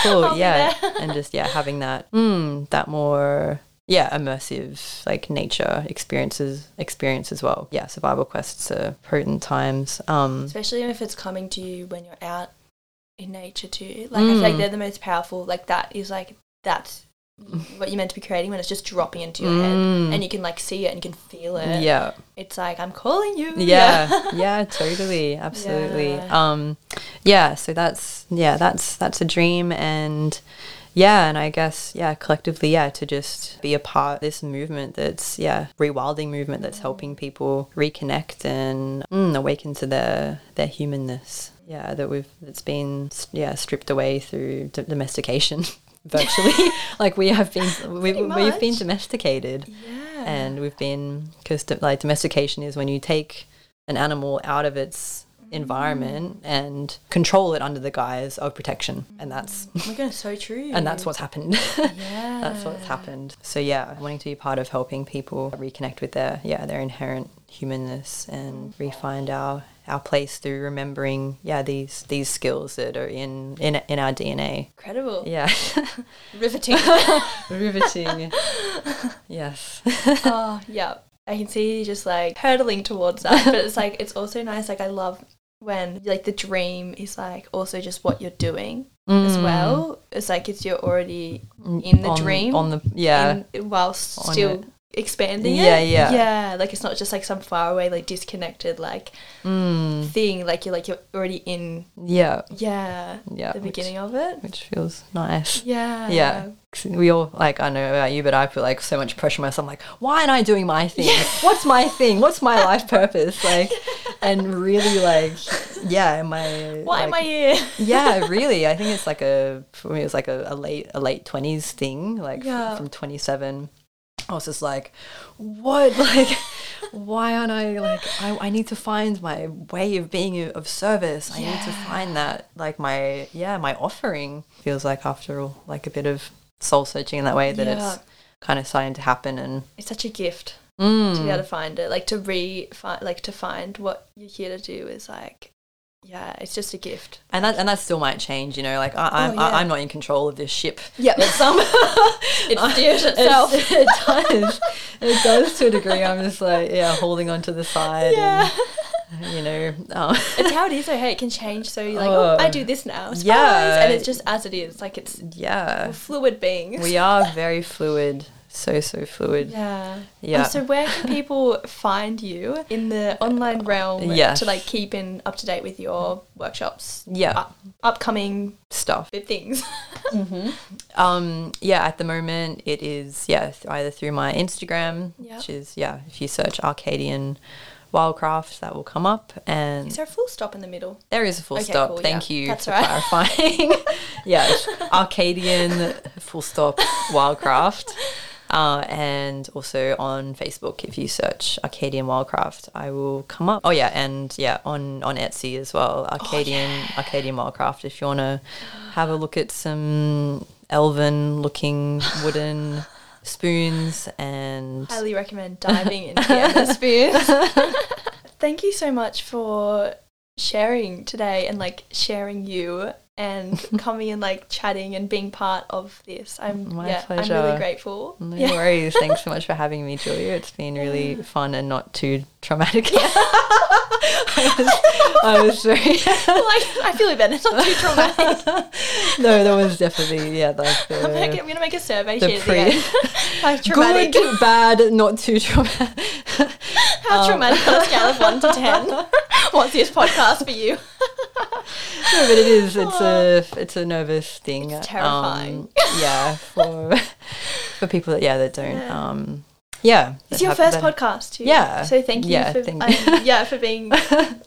[SPEAKER 2] cool,
[SPEAKER 1] I'll
[SPEAKER 2] yeah, and just yeah, having that, mm, that more. Yeah, immersive like nature experiences experience as well. Yeah, survival quests are potent times. Um,
[SPEAKER 1] especially if it's coming to you when you're out in nature too. Like I feel like
[SPEAKER 2] Mm.
[SPEAKER 1] they're the most powerful. Like that is like that's what you're meant to be creating when it's just dropping into your head
[SPEAKER 2] Mm.
[SPEAKER 1] and you can like see it and you can feel it.
[SPEAKER 2] yeah,
[SPEAKER 1] It's like I'm calling you.
[SPEAKER 2] yeah yeah totally absolutely
[SPEAKER 1] Yeah.
[SPEAKER 2] um yeah so that's yeah that's that's a dream and yeah and i guess yeah collectively yeah to just be a part of this movement that's yeah rewilding movement that's helping people reconnect and mm, awaken to their their humanness yeah that we've that's been yeah stripped away through d- domestication virtually. Like we have been we, we've been domesticated.
[SPEAKER 1] Yeah.
[SPEAKER 2] and we've been because like domestication is when you take an animal out of its mm. environment and control it under the guise of protection. And that's mm.
[SPEAKER 1] oh my goodness, so true.
[SPEAKER 2] and that's what's happened.
[SPEAKER 1] Yeah.
[SPEAKER 2] that's what's happened. So yeah wanting to be part of helping people reconnect with their yeah their inherent humanness and re-find our our place through remembering yeah these these skills that are in in in our dna
[SPEAKER 1] Incredible.
[SPEAKER 2] yeah
[SPEAKER 1] Riveting.
[SPEAKER 2] riveting yes
[SPEAKER 1] oh, yeah. I can see you just like hurtling towards that. But it's like, it's also nice. Like, I love when like the dream is like also just what you're doing as
[SPEAKER 2] Mm.
[SPEAKER 1] well. It's like it's you're already in the
[SPEAKER 2] on,
[SPEAKER 1] dream.
[SPEAKER 2] on the yeah
[SPEAKER 1] in, whilst
[SPEAKER 2] On
[SPEAKER 1] still
[SPEAKER 2] it.
[SPEAKER 1] Expanding
[SPEAKER 2] Yeah,
[SPEAKER 1] it.
[SPEAKER 2] yeah.
[SPEAKER 1] Yeah. Like, it's not just like some far away, like disconnected, like
[SPEAKER 2] mm,
[SPEAKER 1] thing. Like, you're like, you're already in,
[SPEAKER 2] yeah
[SPEAKER 1] yeah,
[SPEAKER 2] yeah
[SPEAKER 1] the
[SPEAKER 2] which-
[SPEAKER 1] beginning of it.
[SPEAKER 2] which feels nice
[SPEAKER 1] Yeah.
[SPEAKER 2] Yeah. we all like I know about you but I put like so much pressure on myself I'm like why aren't I doing my thing what's my thing what's my life purpose like and really like yeah, my
[SPEAKER 1] Why am I here?
[SPEAKER 2] yeah, really. I think it's like a for me it's like a, a late a late twenties thing. Like
[SPEAKER 1] Yeah.
[SPEAKER 2] from twenty seven. I was just like, what? Like, why aren't I like? I, I need to find my way of being of service. I need to find that like my yeah my offering feels like after all like a bit of soul searching in that way that
[SPEAKER 1] Yeah.
[SPEAKER 2] it's kind of starting to happen and
[SPEAKER 1] It's such a gift to
[SPEAKER 2] Mm.
[SPEAKER 1] be able to find it. Like to re find, like to find what you're here to do is like, yeah, it's just a gift.
[SPEAKER 2] and that and that still might change. You know, like I, I'm
[SPEAKER 1] Oh, yeah.
[SPEAKER 2] I, I'm not in control of this ship.
[SPEAKER 1] Yeah,
[SPEAKER 2] But some
[SPEAKER 1] it steers itself.
[SPEAKER 2] It's- it does. It does to a degree. I'm just like, yeah, holding onto the side.
[SPEAKER 1] yeah,
[SPEAKER 2] And, you know, um,
[SPEAKER 1] it's how it is. hey, it can change. So you're like, oh,
[SPEAKER 2] Oh.
[SPEAKER 1] I do this now. Surprise!
[SPEAKER 2] Yeah.
[SPEAKER 1] and it's just as it is. Like it's
[SPEAKER 2] yeah,
[SPEAKER 1] we're fluid beings.
[SPEAKER 2] we are very fluid. So so fluid.
[SPEAKER 1] Yeah.
[SPEAKER 2] Yeah.
[SPEAKER 1] Oh, so where can people find you in the online realm to like keep in up to date with your workshops,
[SPEAKER 2] Yeah,
[SPEAKER 1] up, upcoming
[SPEAKER 2] stuff.
[SPEAKER 1] big things?
[SPEAKER 2] Um, yeah, at the moment it is yeah th- either through my Instagram,
[SPEAKER 1] Yeah.
[SPEAKER 2] which is yeah, if you search Arcadian Wildcraft, that will come up, and
[SPEAKER 1] Is there a full stop in the middle?
[SPEAKER 2] There is a full
[SPEAKER 1] Okay,
[SPEAKER 2] stop.
[SPEAKER 1] cool,
[SPEAKER 2] Thank
[SPEAKER 1] yeah.
[SPEAKER 2] you
[SPEAKER 1] That's
[SPEAKER 2] for
[SPEAKER 1] right.
[SPEAKER 2] clarifying. yeah, Arcadian full stop Wildcraft. Uh, and also on Facebook, if you search Arcadian Wildcraft, I will come up. Oh yeah, and yeah, on on Etsy as well, Arcadian Arcadian Wildcraft. If you want to have a look at some elven looking wooden spoons and
[SPEAKER 1] Highly recommend diving into spoons. Thank you so much for sharing today and like sharing you and coming and like chatting and being part of this. I'm
[SPEAKER 2] My
[SPEAKER 1] yeah, I'm really grateful.
[SPEAKER 2] No
[SPEAKER 1] yeah.
[SPEAKER 2] worries. Thanks so much for having me, Julia. It's been really fun and not too traumatic. I, was, I was very.
[SPEAKER 1] like I feel bit. It's not too traumatic.
[SPEAKER 2] no, that was definitely yeah, like
[SPEAKER 1] I'm, like,
[SPEAKER 2] the,
[SPEAKER 1] I'm gonna make a survey
[SPEAKER 2] the
[SPEAKER 1] at
[SPEAKER 2] pre.
[SPEAKER 1] the. How traumatic?
[SPEAKER 2] Good, bad, not too traumatic.
[SPEAKER 1] How
[SPEAKER 2] Um,
[SPEAKER 1] traumatic on a scale of one to ten? What's this podcast for you?
[SPEAKER 2] No, but it is. It's a it's a nervous thing.
[SPEAKER 1] It's terrifying.
[SPEAKER 2] Um, yeah, for for people that yeah that don't.
[SPEAKER 1] Yeah.
[SPEAKER 2] Um, yeah,
[SPEAKER 1] It's your first
[SPEAKER 2] that-
[SPEAKER 1] podcast too.
[SPEAKER 2] Yeah.
[SPEAKER 1] So thank you
[SPEAKER 2] Yeah,
[SPEAKER 1] for
[SPEAKER 2] thank-
[SPEAKER 1] um, yeah for being.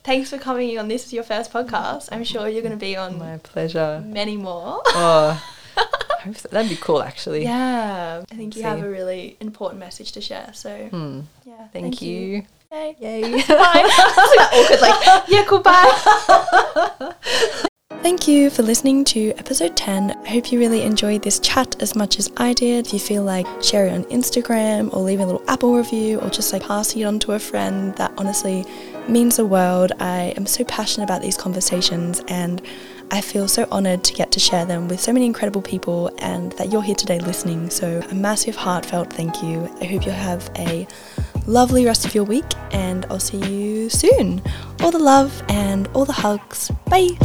[SPEAKER 1] thanks for coming on. This is your first podcast. I'm sure you're going to be on
[SPEAKER 2] My pleasure.
[SPEAKER 1] many more.
[SPEAKER 2] Oh, I hope so. that'd be cool actually.
[SPEAKER 1] Yeah, I think you have a really important message to share. So
[SPEAKER 2] Hmm.
[SPEAKER 1] yeah,
[SPEAKER 2] Thank, you.
[SPEAKER 1] Yay.
[SPEAKER 2] Yay.
[SPEAKER 1] Bye. It's like awkward, like yeah, cool. Bye. Thank you for listening to episode 10. I hope you really enjoyed this chat as much as I did. If you feel like share it on Instagram or leave a little Apple review or just like passing it on to a friend, that honestly means the world. I am so passionate about these conversations and I feel so honoured to get to share them with so many incredible people and that you're here today listening. So, a massive heartfelt thank you. I hope you have a lovely rest of your week, and I'll see you soon. All the love and all the hugs. Bye.